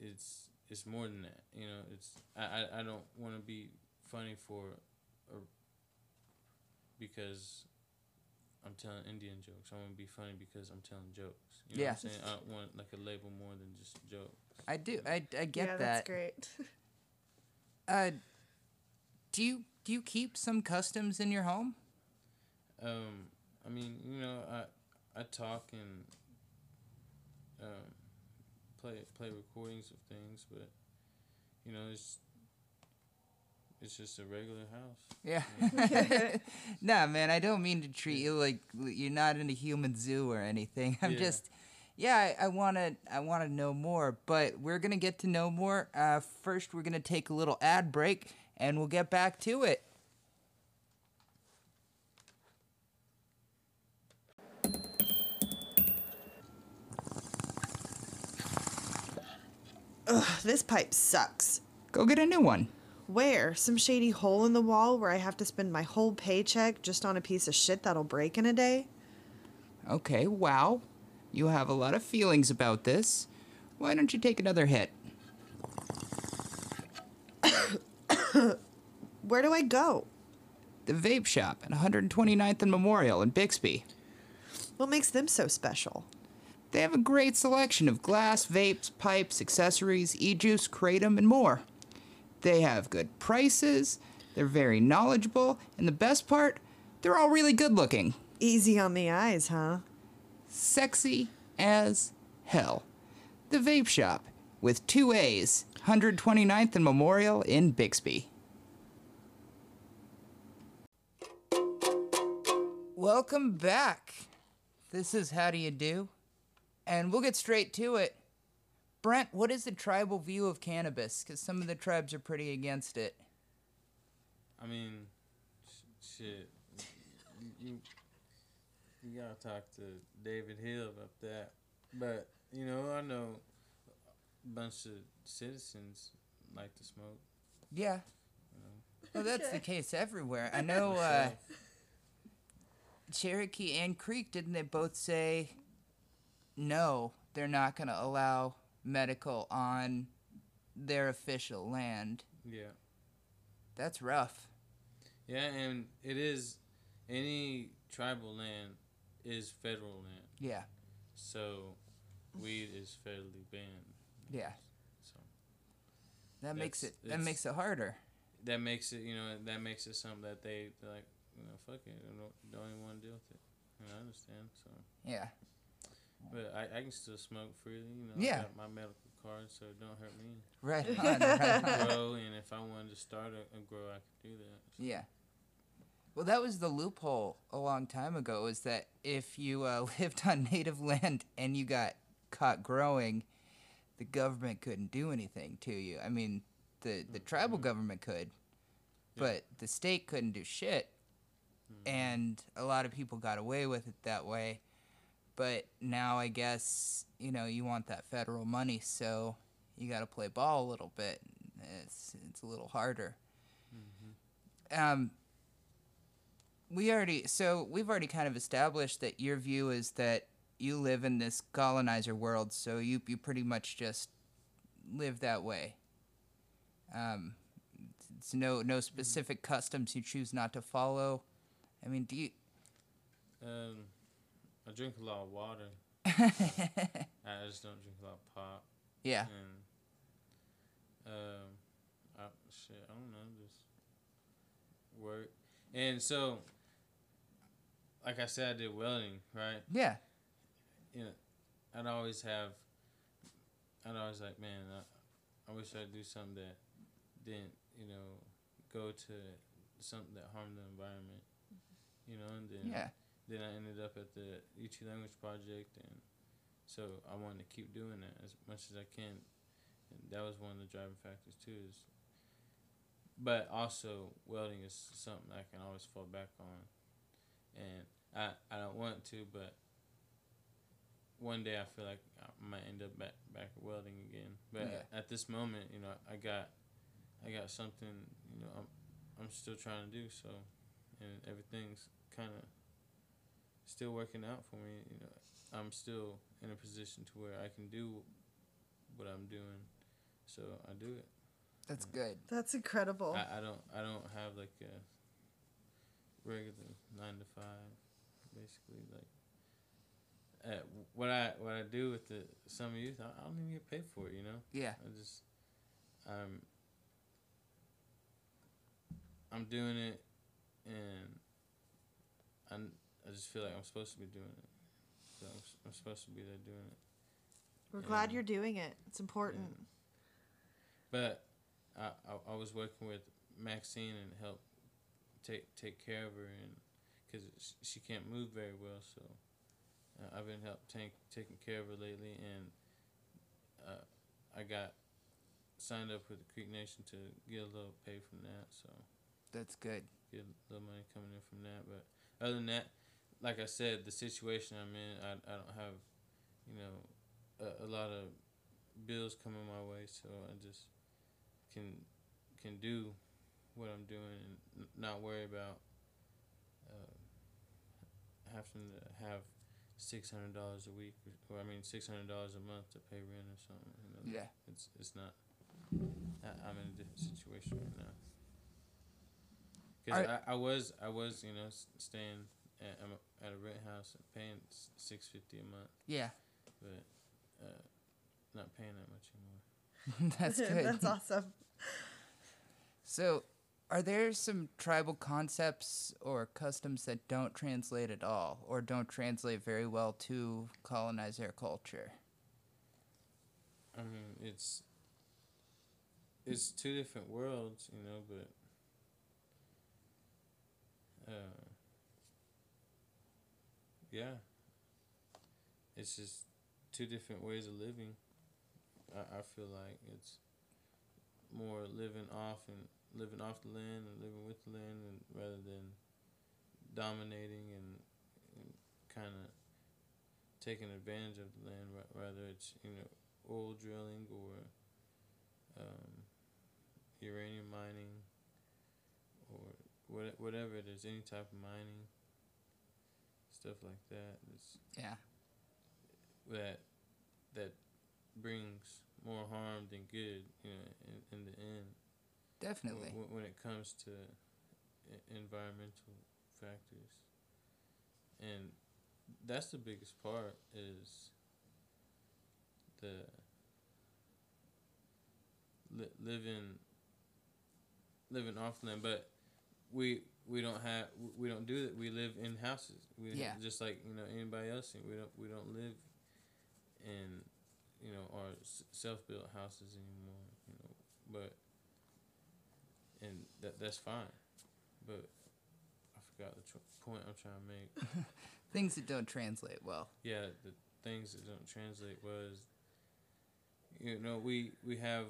it's it's more than that. You know, it's I I, I don't want to be funny for a, because I'm telling Indian jokes. I want to be funny because I'm telling jokes. You know Yeah. what I'm saying? I don't want like a label more than just jokes. I do. I, I get yeah, that. that's great. (laughs) Uh, do you do you keep some customs in your home? Um, I mean, you know, I I talk and um, play play recordings of things, but you know, it's it's just a regular house. Yeah. (laughs) nah, man, I don't mean to treat you like you're not in a human zoo or anything. I'm Yeah. just, yeah, I, I wanna, I wanna know more. But we're gonna get to know more. Uh, first, we're gonna take a little ad break, and we'll get back to it. Ugh, this pipe sucks. Go get a new one. Where? Some shady hole in the wall where I have to spend my whole paycheck just on a piece of shit that'll break in a day? Okay, wow. You have a lot of feelings about this. Why don't you take another hit? (coughs) Where do I go? The vape shop at 129th and Memorial in Bixby. What makes them so special? They have a great selection of glass, vapes, pipes, accessories, e-juice, kratom, and more. They have good prices, they're very knowledgeable, and the best part, they're all really good looking. Easy on the eyes, huh? Sexy as hell. The Vape Shop with two A's, 129th and Memorial in Bixby. Welcome back. This is How Do You Do? And we'll get straight to it. Brent, what is the tribal view of cannabis? Because some of the tribes are pretty against it. I mean, sh- shit. You, you, you gotta talk to David Hill about that. But, you know, I know a bunch of citizens like to smoke. Yeah. Well, that's the case everywhere. I (laughs) know uh, Cherokee and Creek, didn't they both say no, they're not going to allow medical on their official land? Yeah. That's rough. Yeah, and it is, any tribal land is federal land. Yeah. So, weed is federally banned. Yeah. So, That makes it that makes it harder. that makes it, you know, that makes it something that they, they're like, you know, fuck it, I don't, don't even want to deal with it. And I understand, so. Yeah. But I, I can still smoke freely, you know. Yeah. I got my medical card, so it don't hurt me. Right on. (laughs) Right on. (laughs) grow, and if I wanted to start a, a grow, I could do that. So, Yeah. Well, that was the loophole a long time ago. Is that if you uh, (laughs) lived on native land and you got caught growing, the government couldn't do anything to you. I mean, the the tribal government could, but the state couldn't do shit. And a lot of people got away with it that way. But now I guess you know you want that federal money, so you got to play ball a little bit. It's it's a little harder. Um, we already so we've already kind of established that your view is that you live in this colonizer world, so you you pretty much just live that way. Um, it's no no specific customs you choose not to follow. I mean, do you? Um, I drink a lot of water. (laughs) I just don't drink a lot of pop. yeah, And um, I, shit, I don't know, just work. And so, like I said, I did welding, right? yeah, you know, I'd always have, I'd always like, man, I, I wish I'd do something that didn't, you know, go to something that harmed the environment, you know, and then yeah, then I ended up at the Yuchi Language Project, and so I wanted to keep doing that as much as I can, and that was one of the driving factors too. Is, but also welding is something I can always fall back on, and I I don't want to, but one day I feel like I might end up back back at welding again. But Yeah. at this moment, you know, I got I got something, you know, I'm I'm still trying to do so, and everything's kind of still working out for me. You know, I'm still in a position to where I can do what I'm doing, so I do it. that's good. That's incredible. I, I don't I don't have like a regular nine to five, basically like. Uh, what I what I do with the summer youth, I, I don't even get paid for it. You know, Yeah, I just I'm I'm doing it, and I I just feel like I'm supposed to be doing it. So I'm, s- I'm supposed to be there doing it. We're glad you're doing it. It's important. But I, I, I was working with Maxine and help take take care of her and because she can't move very well, so uh, I've been help take taking care of her lately, and uh, I got signed up with the Creek Nation to get a little pay from that, so that's good. get a little money coming in from that. But other than that, like I said, the situation I'm in, I, I don't have, you know, a, a lot of bills coming my way, so I just can can do what I'm doing and not worry about uh, having to have six hundred dollars a week, or, I mean six hundred dollars a month to pay rent or something. You know, Yeah. it's it's not. I, I'm in a different situation right now. Cause Are- I, I was I was you know staying at I'm at a rent house and paying six fifty a month, Yeah, but uh, not paying that much anymore. (laughs) that's (laughs) good. That's awesome. So, are there some tribal concepts or customs that don't translate at all, or don't translate very well to colonizer culture? I mean, it's it's two different worlds, you know, but uh, yeah, it's just two different ways of living. I, I feel like it's more living off and living off the land and living with the land, and rather than dominating and, and kind of taking advantage of the land. Rather, it's you know oil drilling or um, uranium mining or what, whatever it is, any type of mining, stuff like that. It's, Yeah, that that brings more harm than good, you know, in, in the end. definitely. When, when it comes to environmental factors, and that's the biggest part is the li- living living off land, but we we don't have we don't do that. We live in houses. We Yeah. just like you know anybody else. And we don't we don't live in you know our self built houses anymore. You know, but and that that's fine. But I forgot the tr- point I'm trying to make. (laughs) Things that don't translate well. yeah, the things that don't translate was, you know, we we have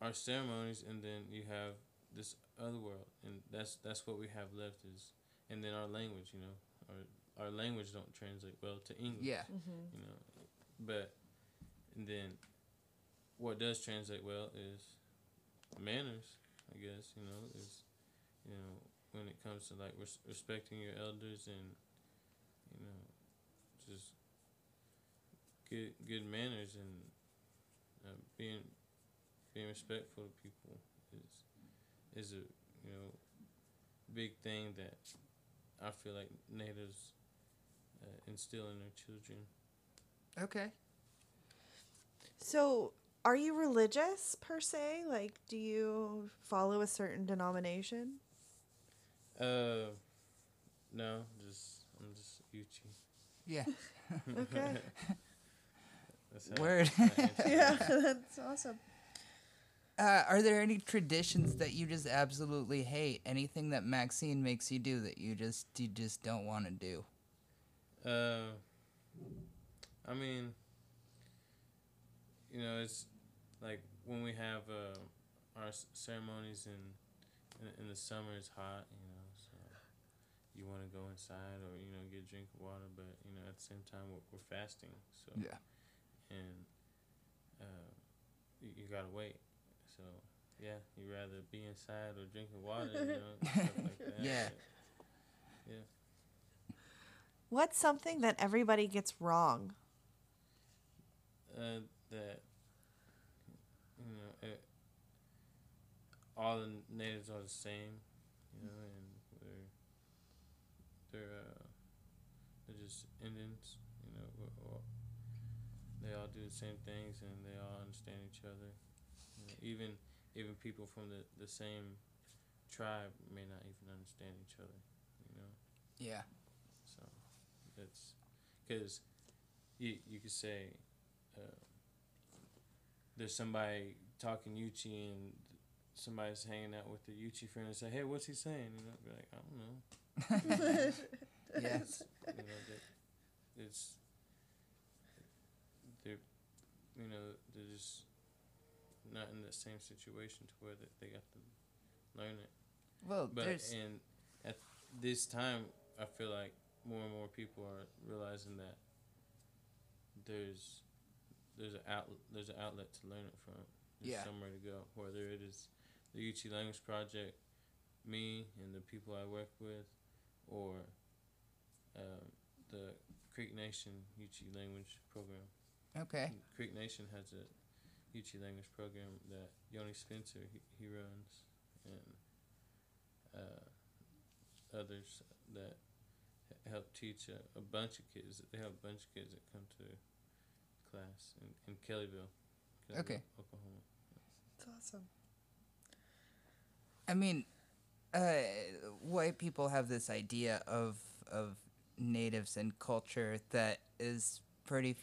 our ceremonies, and then you have this other world, and that's that's what we have left is, and then our language, you know, our our language don't translate well to English, Yeah, you know, but and then what does translate well is manners, I guess, you know, is you know when it comes to like res- respecting your elders and you know just good good manners and uh, being being respectful to people is is a you know big thing that I feel like natives uh, instill in their children. okay. So, are you religious per se? Like, do you follow a certain denomination? Uh, no, just I'm just Yuchi. Yeah, (laughs) Okay. That's Word. I answer that. (laughs) yeah, that's awesome. Uh, are there any traditions that you just absolutely hate? Anything that Maxine makes you do that you just you just don't want to do? Uh, I mean, you know, it's like when we have uh, our ceremonies in, in in the summer. It's hot, you know, so you want to go inside or you know get a drink of water, but you know at the same time we're, we're fasting, so Yeah. and uh, you, you gotta wait. So yeah, you rather be inside or drinking water, you know, (laughs) stuff like that. Yeah. but- What's something that everybody gets wrong? uh, that you know it, all the natives are the same, you know, and they're they're uh, they're just Indians, you know. we're all- they all do the same things and they all understand each other. You know, even even people from the, the same tribe may not even understand each other, you know. Yeah. So it's because you you could say uh, there's somebody talking Yuchi and somebody's hanging out with the Yuchi friend and say, "Hey, what's he saying?" You know, be like, "I don't know." (laughs) yes. You know, that it's they're you know they're just not in the same situation to where that they got to learn it. Well, But there's and at this time, I feel like more and more people are realizing that there's there's an outlet there's an outlet to learn it from. There's Yeah. somewhere to go. Whether it is the Yuchi Language Project, me and the people I work with, or um, the Creek Nation Yuchi Language Program. Okay. Creek Nation has a Yuchi language program that Yoni Spencer he, he runs, and uh, others that help teach a, a bunch of kids. They have a bunch of kids that come to class in, in Kellyville, Kellyville, Okay. Oklahoma. It's awesome. I mean, uh, white people have this idea of of natives and culture that is pretty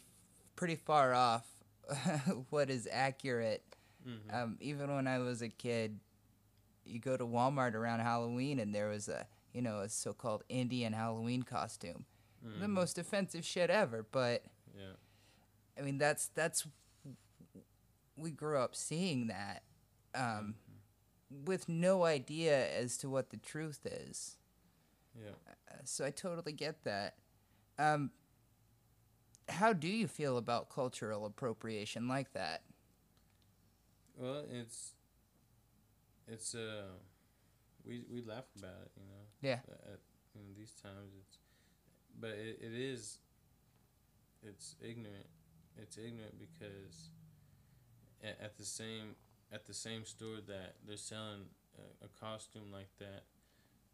pretty far off (laughs) what is accurate. Mm-hmm. Um, even when I was a kid, you go to Walmart around Halloween and there was a you know a so-called Indian Halloween costume, the most offensive shit ever. But Mm-hmm. yeah, I mean that's that's we grew up seeing that um, with no idea as to what the truth is. yeah. Uh, So I totally get that. Um, how do you feel about cultural appropriation like that? Well, it's it's uh we we laugh about it, you know. Yeah. At, you know these times, it's but it, it is it's ignorant. It's ignorant because at, at the same at the same store that they're selling a, a costume like that,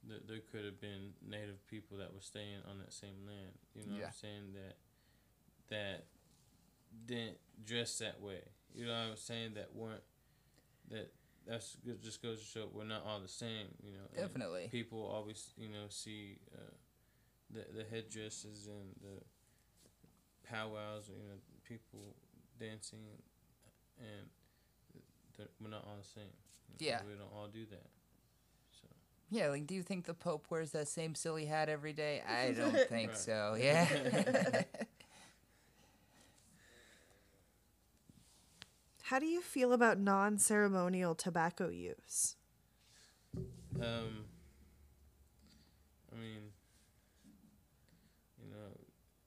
th- there could have been native people that were staying on that same land. You know what I'm saying that that didn't dress that way. You know what I'm saying that weren't that that's just goes to show we're not all the same. You know, and Definitely. people always you know see uh, the the headdresses and the powwows. You know, people dancing, and we're not all the same. You know, Yeah. we don't all do that. So Yeah, like, do you think the Pope wears that same silly hat every day? I (laughs) don't think Right. so. Yeah. (laughs) How do you feel about non ceremonial tobacco use? Um, I mean, you know,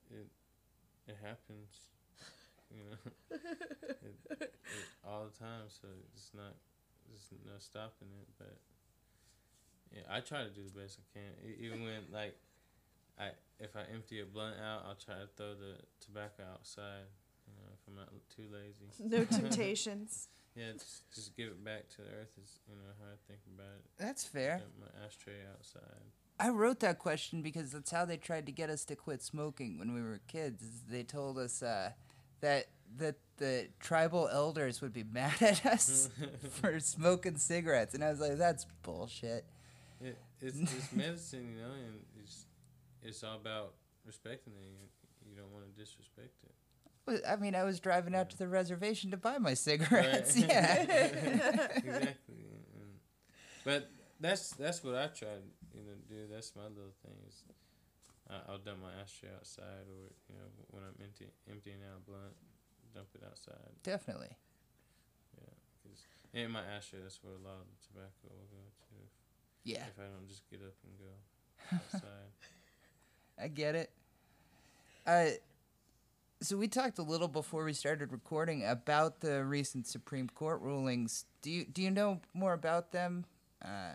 it it happens, you know, (laughs) it, it, all the time. So it's not, there's no stopping it. But yeah, I try to do the best I can. Even when like, I if I empty a blunt out, I'll try to throw the tobacco outside. You know, if I'm not too lazy. (laughs) No (laughs) temptations. Yeah, just, just give it back to the earth. Is you know how I think about it. That's fair. Dump my ashtray outside. I wrote that question because that's how they tried to get us to quit smoking when we were kids. is They told us uh, that that the tribal elders would be (laughs) mad at us for smoking cigarettes, and I was like, "That's bullshit." It, it's, it's medicine, you know, and it's it's all about respecting it. You, you don't want to disrespect it. I mean, I was driving out to the reservation to buy my cigarettes. Right. (laughs) Yeah. (laughs) exactly. And, but that's that's what I try to you know do. That's my little thing. Is I, I'll dump my ashtray outside, or you know when I'm empty, emptying out blunt, dump it outside. Definitely. Yeah, 'cause in my ashtray, that's where a lot of the tobacco will go to. Yeah, If I don't just get up and go (laughs) outside. I get it. Uh, so we talked a little before we started recording about the recent Supreme Court rulings. Do you do you know more about them? Uh,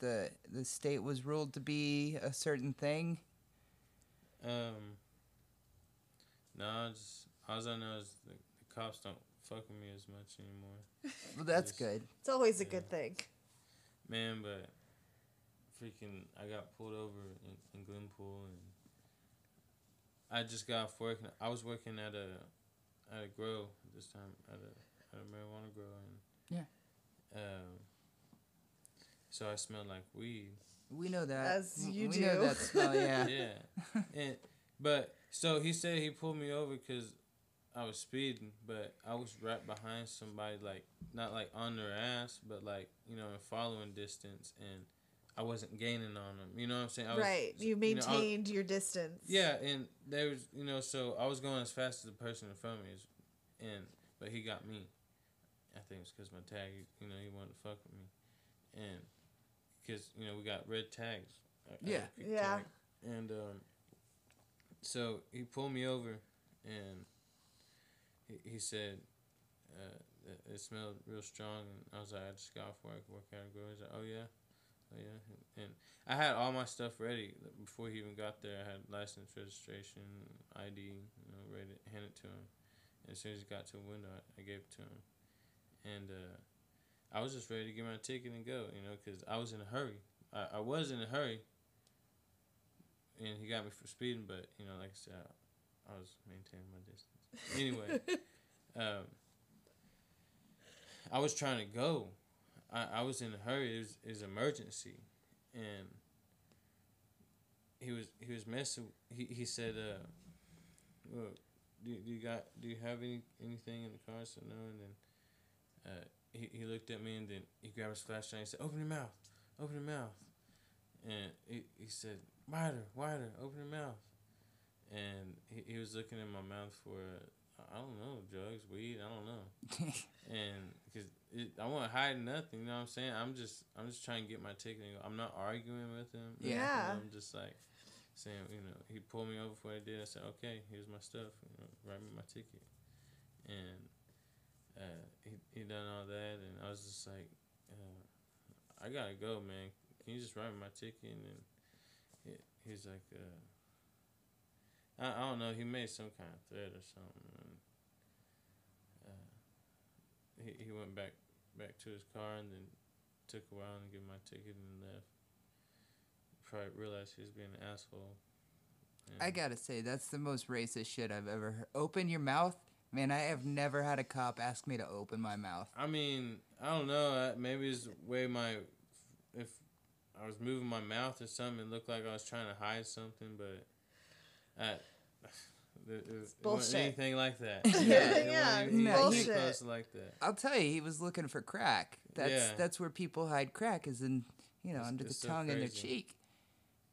the the state was ruled to be a certain thing. Um. No, just all I know is the, the cops don't fuck with me as much anymore, (laughs) Well, that's Yes. good. It's always a Yeah. good thing. man. But freaking, I got pulled over in, in Glenpool, and I just got off work. and I was working at a at a grow this time at a at a marijuana grow, and Yeah. Um. So I smelled like weed. We know that. As you we know do. that smell. Yeah. (laughs) yeah. and but so he said he pulled me over because I was speeding, but I was right behind somebody, like not like on their ass, but like you know in following distance, and I wasn't gaining on them. You know what I'm saying? I was, right. You know, I was- maintained your distance. yeah, and there was you know so I was going as fast as the person in front of me, is- and but he got me. I think it's because my tag, you know, he wanted to fuck with me, and because you know we got red tags. uh, Yeah. Yeah. tag. And um, so he pulled me over, and he, he said uh, that it smelled real strong, and I was like, I just got off work, work out of. He's like, oh yeah, yeah, and I had all my stuff ready before he even got there. I had license, registration, ID, you know, ready it to him. And as soon as he got to the window, I, I gave it to him, and uh, I was just ready to get my ticket and go, you know, because I was in a hurry. I, I was in a hurry, and he got me for speeding, but you know, like I said, I, I was maintaining my distance. Anyway, (laughs) um, I was trying to go. I, I was in a hurry. It was, it was emergency, and he was he was messing. He he said, uh, well, do, do you got do you have any anything in the car? So no, and then uh, he he looked at me and then he grabbed his flashlight and he said, "Open your mouth, open your mouth," and he he said, "Wider, wider, open your mouth," and he, he was looking in my mouth for I don't know drugs, weed, I don't know, (laughs) and because I won't hide nothing, you know what I'm saying? I'm just I'm just trying to get my ticket. And go. I'm not arguing with him. Yeah. I'm just like saying, you know, he pulled me over for what I did. I said, okay, here's my stuff. You know, write me my ticket, and uh, he he done all that, and I was just like, uh, I gotta go, man. Can you just write me my ticket? And he, he's like, uh, I, I don't know. He made some kind of threat or something. He he went back back to his car and then took a while and give my ticket and left. Probably realized he was being an asshole. And- I gotta say, that's the most racist shit I've ever heard. Open your mouth? Man, I have never had a cop ask me to open my mouth. I mean, I don't know. Maybe it's the way my, if I was moving my mouth or something, it looked like I was trying to hide something, but I, it, it, it wasn't bullshit. anything like that. (laughs) Yeah, it yeah, wasn't even, it's even bullshit. close like that. I'll tell you, he was looking for crack. That's Yeah. that's where people hide crack, is in you know It's- under it's the so tongue and their cheek,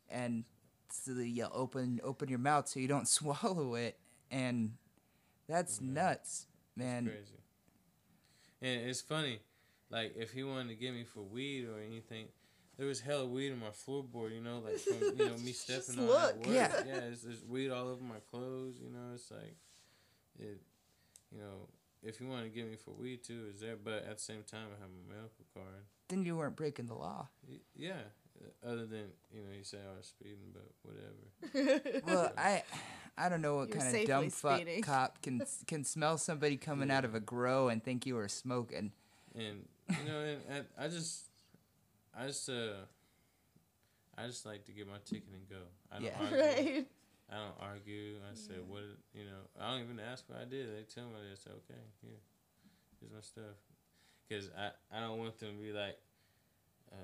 and so you "Open, open your mouth so you don't (laughs) swallow it," and that's Yeah. nuts, man. Crazy. And it's funny, like if he wanted to get me for weed or anything, there was hella weed on my floorboard. You know, like from you know me (laughs) stepping Just on look. at work. Yeah. yeah. It's, there's weed all over my clothes. You know, it's like, it, you know, if you want to get me for weed too, is there? But at the same time, I have a medical card. Then you weren't breaking the law. Y- Yeah. uh, Other than you know, you say I was speeding, but whatever. (laughs) Well, (laughs) I, I don't know what You're kind of safely dumb fuck cop can can smell somebody coming out of a grow and think you were smoking. and you know, and, and I just, I just, uh, I just like to get my ticket and go. I don't Yeah. (laughs) argue. right. I don't argue. I said, what, you know, I don't even ask what I did. They tell me, I say, okay, here, here's my stuff. Because I, I don't want them to be like, uh,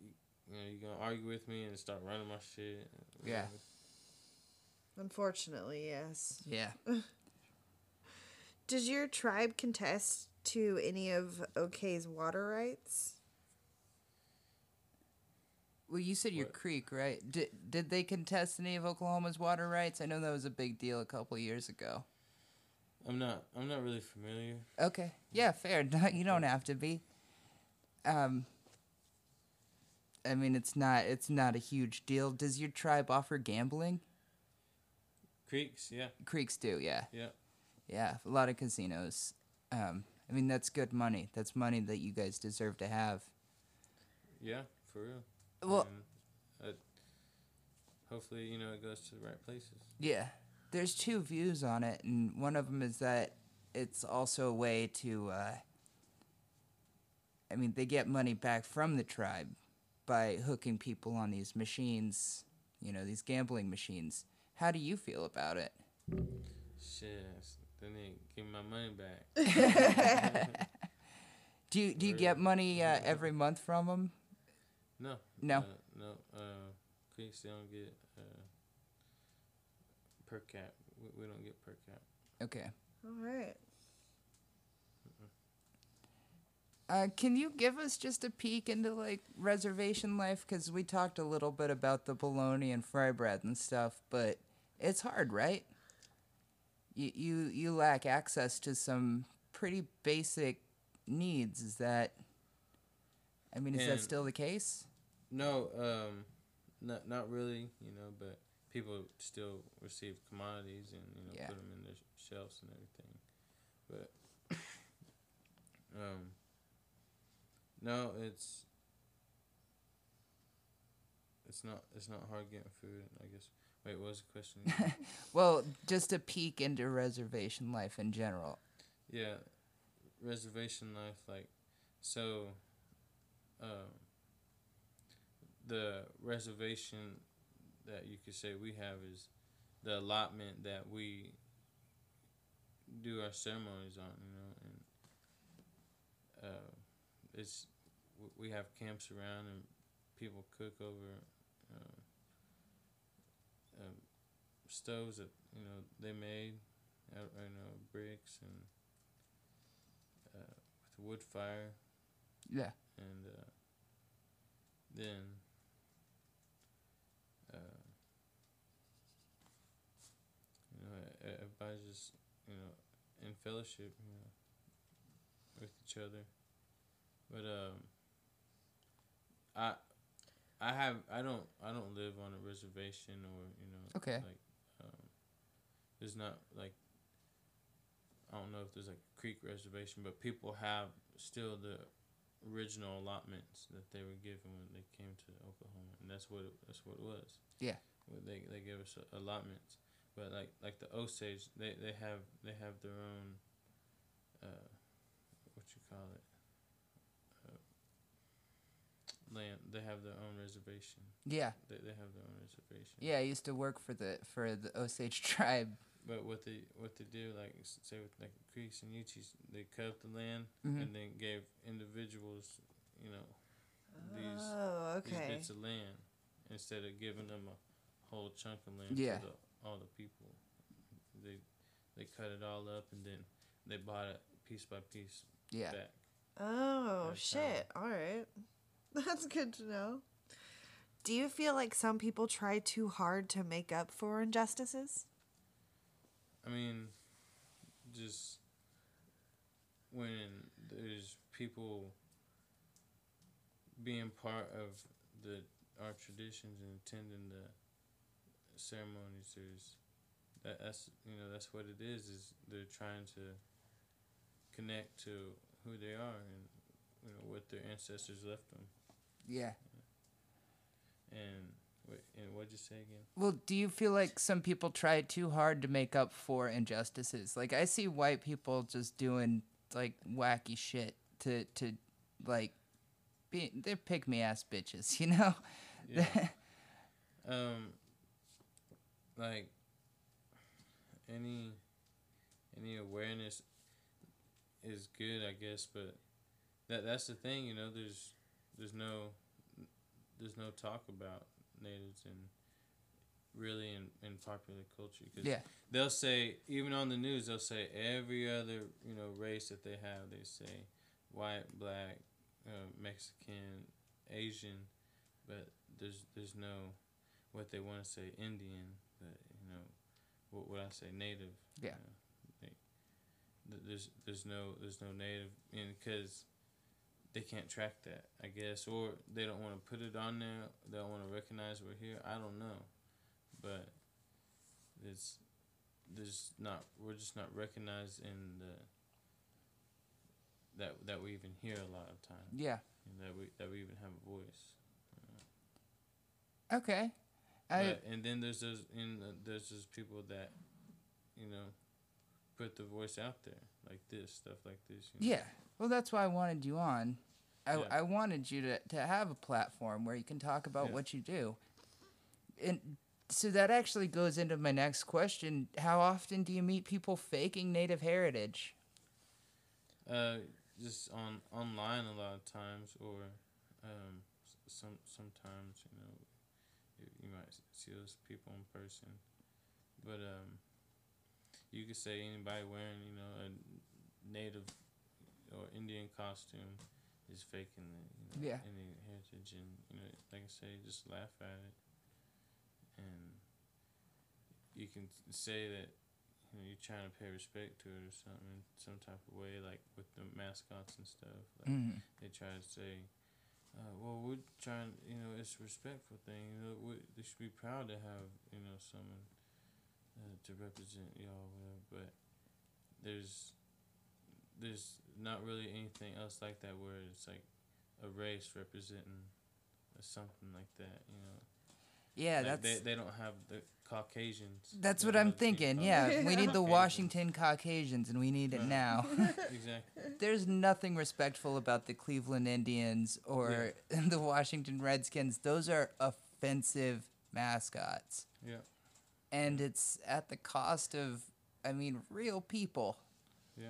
you, you know, you're going to argue with me and start running my shit. Yeah. Unfortunately, yes. Yeah. (laughs) Does your tribe contest to any of OK's water rights? Well, you said your What? creek, right? Did did they contest any of Oklahoma's water rights? I know that was a big deal a couple years ago. I'm not, I'm not really familiar. Okay. Yeah, fair. (laughs) You don't have to be. Um I mean, it's not it's not a huge deal. Does your tribe offer gambling? Creeks, yeah, Creeks do, yeah. yeah. Yeah, a lot of casinos. Um I mean, that's good money. That's money that you guys deserve to have. Yeah, for real. Well, hopefully, you know, it goes to the right places. Yeah, there's two views on it, and one of them is that it's also a way to. Uh, I mean, they get money back from the tribe by hooking people on these machines, you know, these gambling machines. How do you feel about it? Shit, that's- then they give me my money back. (laughs) Do you do you get money uh, (laughs) every month from them? No. No. Uh, no. Uh, creeks they don't get uh, per cap. We, we don't get per cap. Okay. All right. Uh, can you give us just a peek into like reservation life? Because we talked a little bit about the bologna and fry bread and stuff, but it's hard, right? You you you lack access to some pretty basic needs. Is that? I mean, is that still the case? No. Um, not not really. You know, but people still receive commodities and you know Yeah. put them in their shelves and everything. but (coughs) um, no, it's it's not it's not hard getting food. I guess. Wait, what was the question? (laughs) Well, just a peek into reservation life in general. yeah, reservation life. Like, so, um, the reservation that you could say we have is the allotment that we do our ceremonies on. You know, and uh, it's we have camps around and people cook over. Um, um, stoves that you know they made, out, you know, bricks and uh, with wood fire, Yeah. and uh, then uh, you know e- everybody's just you know in fellowship, you know, with each other. But um, I I have I don't I don't live on a reservation or you know Okay. like um, there's not like I don't know if there's like a creek reservation, but people have still the original allotments that they were given when they came to Oklahoma, and that's what it, that's what it was. Yeah. They they gave us allotments, but like like the Osage, they they have they have their own, uh, what you call it, uh, land. They have their own reservation. Yeah. They they have their own reservation. Yeah, I used to work for the for the Osage (laughs) tribe. But what they what they do, like say with like Creeks and Yuchis, they cut up the land Mhm. and then gave individuals, you know, these Oh, these bits of land instead of giving them a whole chunk of land Yeah. the, all the people. They they cut it all up and then they bought it piece by piece Yeah. back. Oh, That's shit. All right. (laughs) That's good to know. Do you feel like some people try too hard to make up for injustices? I mean, just when there's people being part of the our traditions and attending the ceremonies, there's that that's you know that's what it is. Is they're trying to connect to who they are and you know what their ancestors left them. Yeah. And wait, and what'd you say again? Well, do you feel like some people try too hard to make up for injustices? Like I see white people just doing like wacky shit to to like be they're pick me ass bitches, (laughs) you know? Yeah. (laughs) um, like any any awareness is good, I guess, but that that's the thing, you know. There's there's no there's no talk about natives and really in, in popular culture because Yeah. they'll say even on the news they'll say every other you know race that they have they say white black uh, mexican asian but there's there's no what they want to say indian but you know what would i say native Yeah. you know, they- there's there's no there's no native and because they can't track that i guess or they don't want to put it on there they don't want to recognize we're here i don't know but it's there's not we're just not recognized in the that that we even hear a lot of times Yeah. and that we that we even have a voice uh, Okay. I but, and then there's those there's those people that you know put the voice out there like this stuff like this you know? Yeah. Well, that's why I wanted you on. I, Yeah. I wanted you to, to have a platform where you can talk about Yeah. what you do. And so that actually goes into my next question. How often do you meet people faking native heritage? Uh, just on online a lot of times, or um, some sometimes you know might see those people in person, but um, you could say anybody wearing you know a native or Indian costume is faking the you know, Yeah. Indian heritage, and you know like I say, just laugh at it, and you can say that you know, you're trying to pay respect to it or something, some type of way, like with the mascots and stuff. Like Mm. they try to say, uh, "Well, we're trying, you know, it's a respectful thing. You know, we, they should be proud to have, you know, someone uh, to represent y'all, whatever." But there's there's not really anything else like that where it's like a race representing something like that. You know. Yeah, Like, that's they, they don't have the Caucasians. that's what I'm have the pink thinking. Yeah, we need the Washington Caucasians, and we need it now. (laughs) (laughs) Exactly. There's nothing respectful about the Cleveland Indians or (laughs) the Washington Redskins. Those are offensive mascots. Yeah. And it's at the cost of, I mean, real people. Yeah.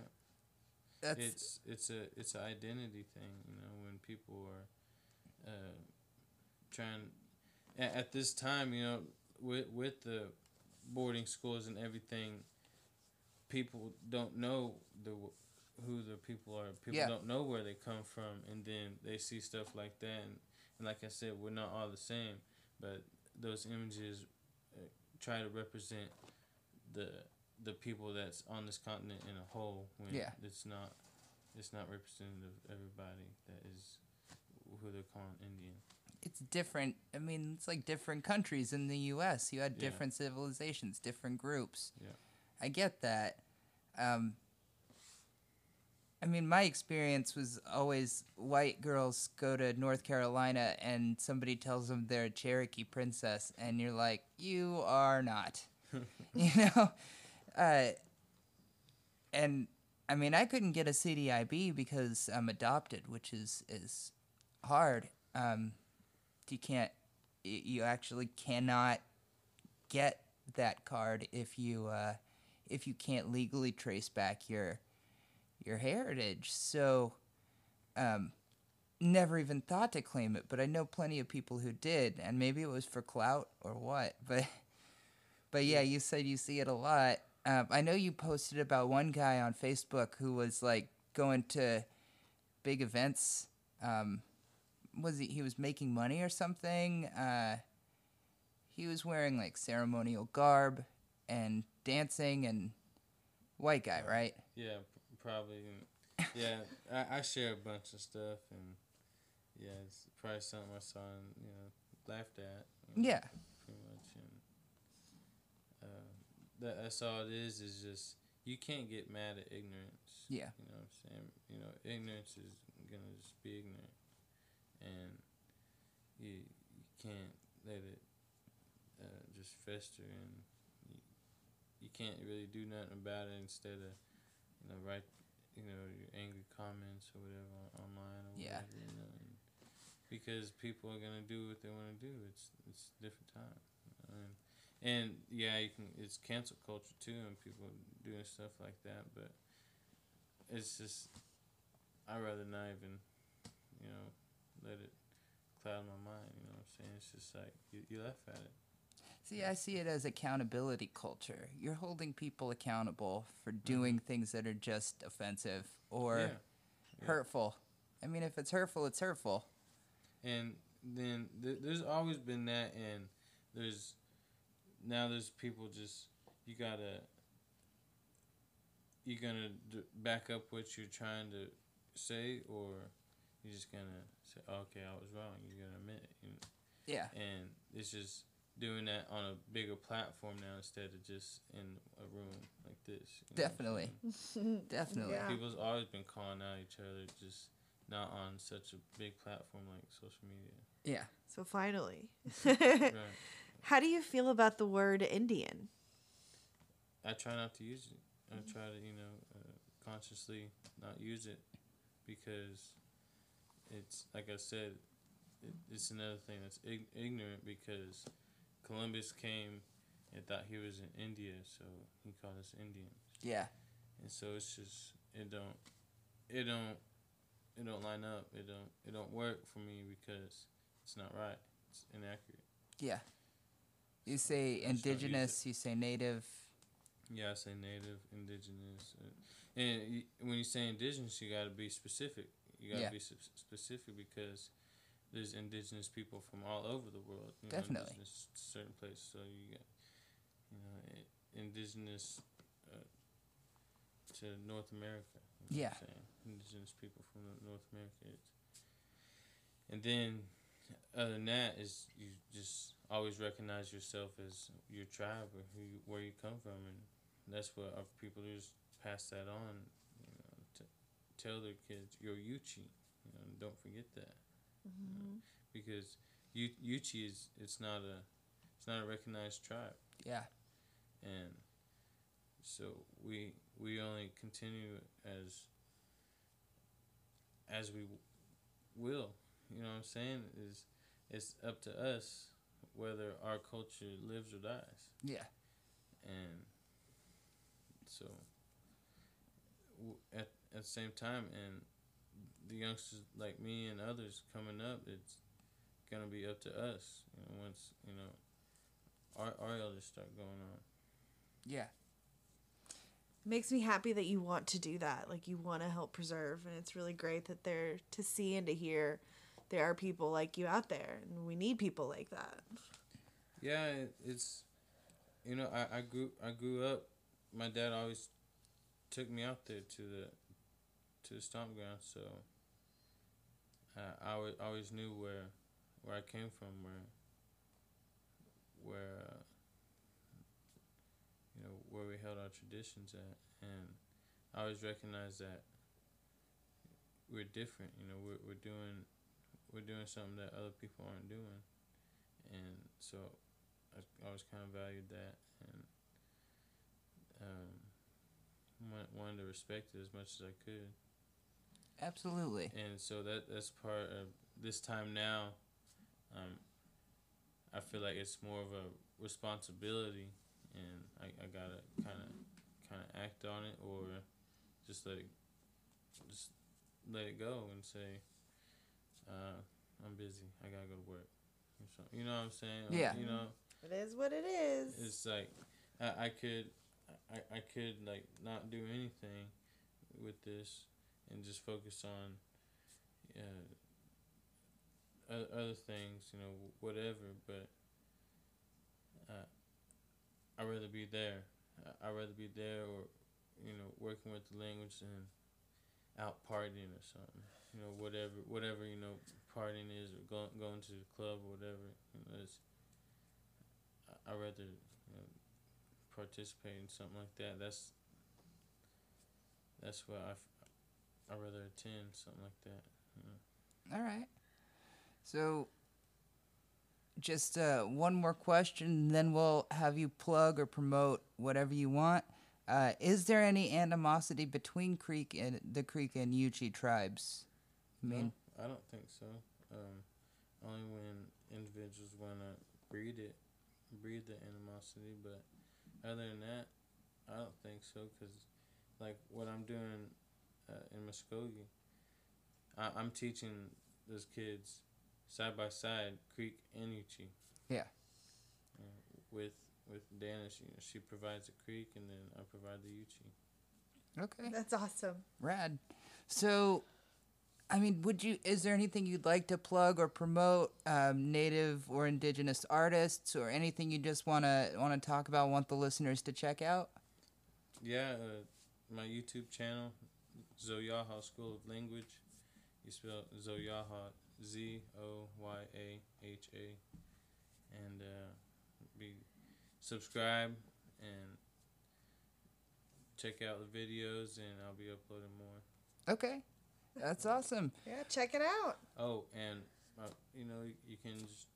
That's it's it's a it's an identity thing, you know, when people are uh, trying at, this time, you know, with with the boarding schools and everything, people don't know the who the people are. People Yeah. don't know where they come from, and then they see stuff like that, and, and like I said, we're not all the same, but those images uh, try to represent the the people that's on this continent in a whole when Yeah. it's not it's not representative of everybody that is who they're calling Indian. It's different. I mean, it's like different countries in the U.S. You had Yeah. different civilizations, different groups. Yeah. I get that. Um, I mean, my experience was always white girls go to North Carolina and somebody tells them they're a Cherokee princess, and you're like, you are not. (laughs) (laughs) you know? Uh, and I mean, I couldn't get a CDIB because I'm adopted, which is, is hard. Um, you can't, you actually cannot get that card if you, uh, if you can't legally trace back your your heritage. So um never even thought to claim it, but I know plenty of people who did, and maybe it was for clout or what. (laughs) But but yeah, you said you see it a lot. Um, I know you posted about one guy on Facebook who was like going to big events. Um, was he? He was making money or something. Uh, he was wearing like ceremonial garb and dancing and white guy, right? Yeah, probably. Yeah, I, I share a bunch of stuff, and yeah, it's probably something I saw and you know laughed at. you know, Yeah. pretty much, and uh, that that's all it is. Is just you can't get mad at ignorance. Yeah. You know what I'm saying? You know, ignorance is gonna just be ignorant, and you you can't let it uh, just fester, and you, you can't really do nothing about it instead of you know write you know your angry comments or whatever online or Yeah. whatever. You know, and because people are gonna do what they want to do. It's it's a different time. And, and yeah, you can. It's cancel culture too, and people doing stuff like that. But it's just, I rather not even, you know, let it cloud my mind. You know what I'm saying? It's just like you, you laugh at it. See, I see it as accountability culture. You're holding people accountable for mm-hmm. doing things that are just offensive or yeah. yeah. hurtful. I mean, if it's hurtful, it's hurtful. And then th- there's always been that, and there's now there's people just you gotta you gonna d- back up what you're trying to say, or you're just gonna say, okay, I was wrong. You're gonna admit it, you know? Yeah. and it's just doing that on a bigger platform now instead of just in a room like this. you I'm Definitely. (laughs) Definitely. Yeah. People's always been calling out each other, just not on such a big platform like social media. Yeah. So finally, Right. (laughs) how do you feel about the word Indian? I try not to use it. I try to, you know, uh, consciously not use it because it's like I said, it, it's another thing that's ig- ignorant because Columbus came and thought he was in India, so he called us Indians, Yeah. and so it's just it don't, it don't, it don't line up. It don't, it don't work for me because it's not right. It's inaccurate. Yeah. You say I just don't use indigenous, you say native. Yeah, I say native, indigenous, and when you say indigenous, you got to be specific. You got to Yeah. be specific because there's indigenous people from all over the world. You know, Definitely. indigenous certain places, so you got, you know, indigenous uh, to North America. Yeah. Indigenous people from North America. It's, and then, other than that, is you just always recognize yourself as your tribe or who you, where you come from, and that's what our people do is pass that on, you know, to tell their kids you're Yuchi. You know, and don't forget that. You know, mm-hmm. because U- Yuchi is it's not a it's not a recognized tribe, Yeah. and so we we only continue as as we will. You know what I'm saying? Is it's up to us whether our culture lives or dies Yeah. and so w- at at the same time and the youngsters like me and others coming up it's gonna be up to us you know once you know our, our elders start going on Yeah. makes me happy that you want to do that like you want to help preserve and it's really great that they're to see and to hear there are people like you out there and we need people like that yeah it, it's you know I, I grew I grew up my dad always took me out there to the to the stomp ground so I always, always knew where where I came from where where uh, you know where we held our traditions at and I always recognized that we're different you know we're, we're doing we're doing something that other people aren't doing and so I I always kind of valued that and um, wanted to respect it as much as I could Absolutely. and so that that's part of this time now um, I feel like it's more of a responsibility and I, I gotta kind of kind of act on it or just let it just let it go and say uh, I'm busy. I gotta go to work or you know what I'm saying? Or, Yeah. you know? It is what it is. It's like I, I could I, I could like not do anything with this and just focus on uh, other things you know whatever but uh, I'd rather be there I'd rather be there or you know working with the language and out partying or something you know whatever whatever you know partying is or going going to the club or whatever you know it's I'd rather you know, participate in something like that. That's that's what I I'd rather attend something like that. Know. All right. So, just uh, one more question, then we'll have you plug or promote whatever you want. Uh, is there any animosity between Creek and the Creek and Yuchi tribes? I mean, no, I don't think so. Um, only when individuals want to breed it, breed the animosity. But other than that, I don't think so. Cause like what I'm doing uh, in Muskogee, I- I'm teaching those kids side by side Creek and Yuchi. Yeah. Uh, with with Dana, she she provides the Creek, and then I provide the Yuchi. okay, that's awesome rad. So, I mean, would you? Is there anything you'd like to plug or promote? Um, native or indigenous artists, or anything you just wanna wanna talk about? Want the listeners to check out? Yeah, uh, my YouTube channel, Zoyaha School of Language. You spell Zoyaha Z O Y A H A, and uh, be subscribe and check out the videos, and I'll be uploading more. Okay, that's awesome. yeah check it out Oh, and uh, you know you can just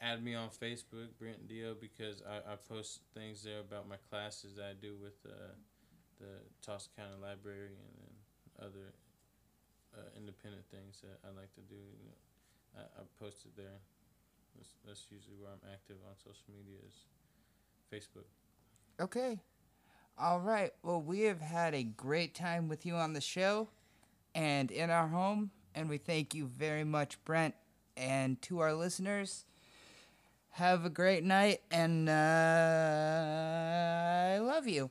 add me on Facebook, Brent Deo, because I, I post things there about my classes that I do with uh, the Tulsa County Library and then other uh, independent things that I like to do. You know, I, I post it there. That's, that's usually where I'm active on social media is Facebook. Okay. All right. Well, we have had a great time with you on the show and in our home, and we thank you very much, Brent. And to our listeners, have a great night, and uh, I love you.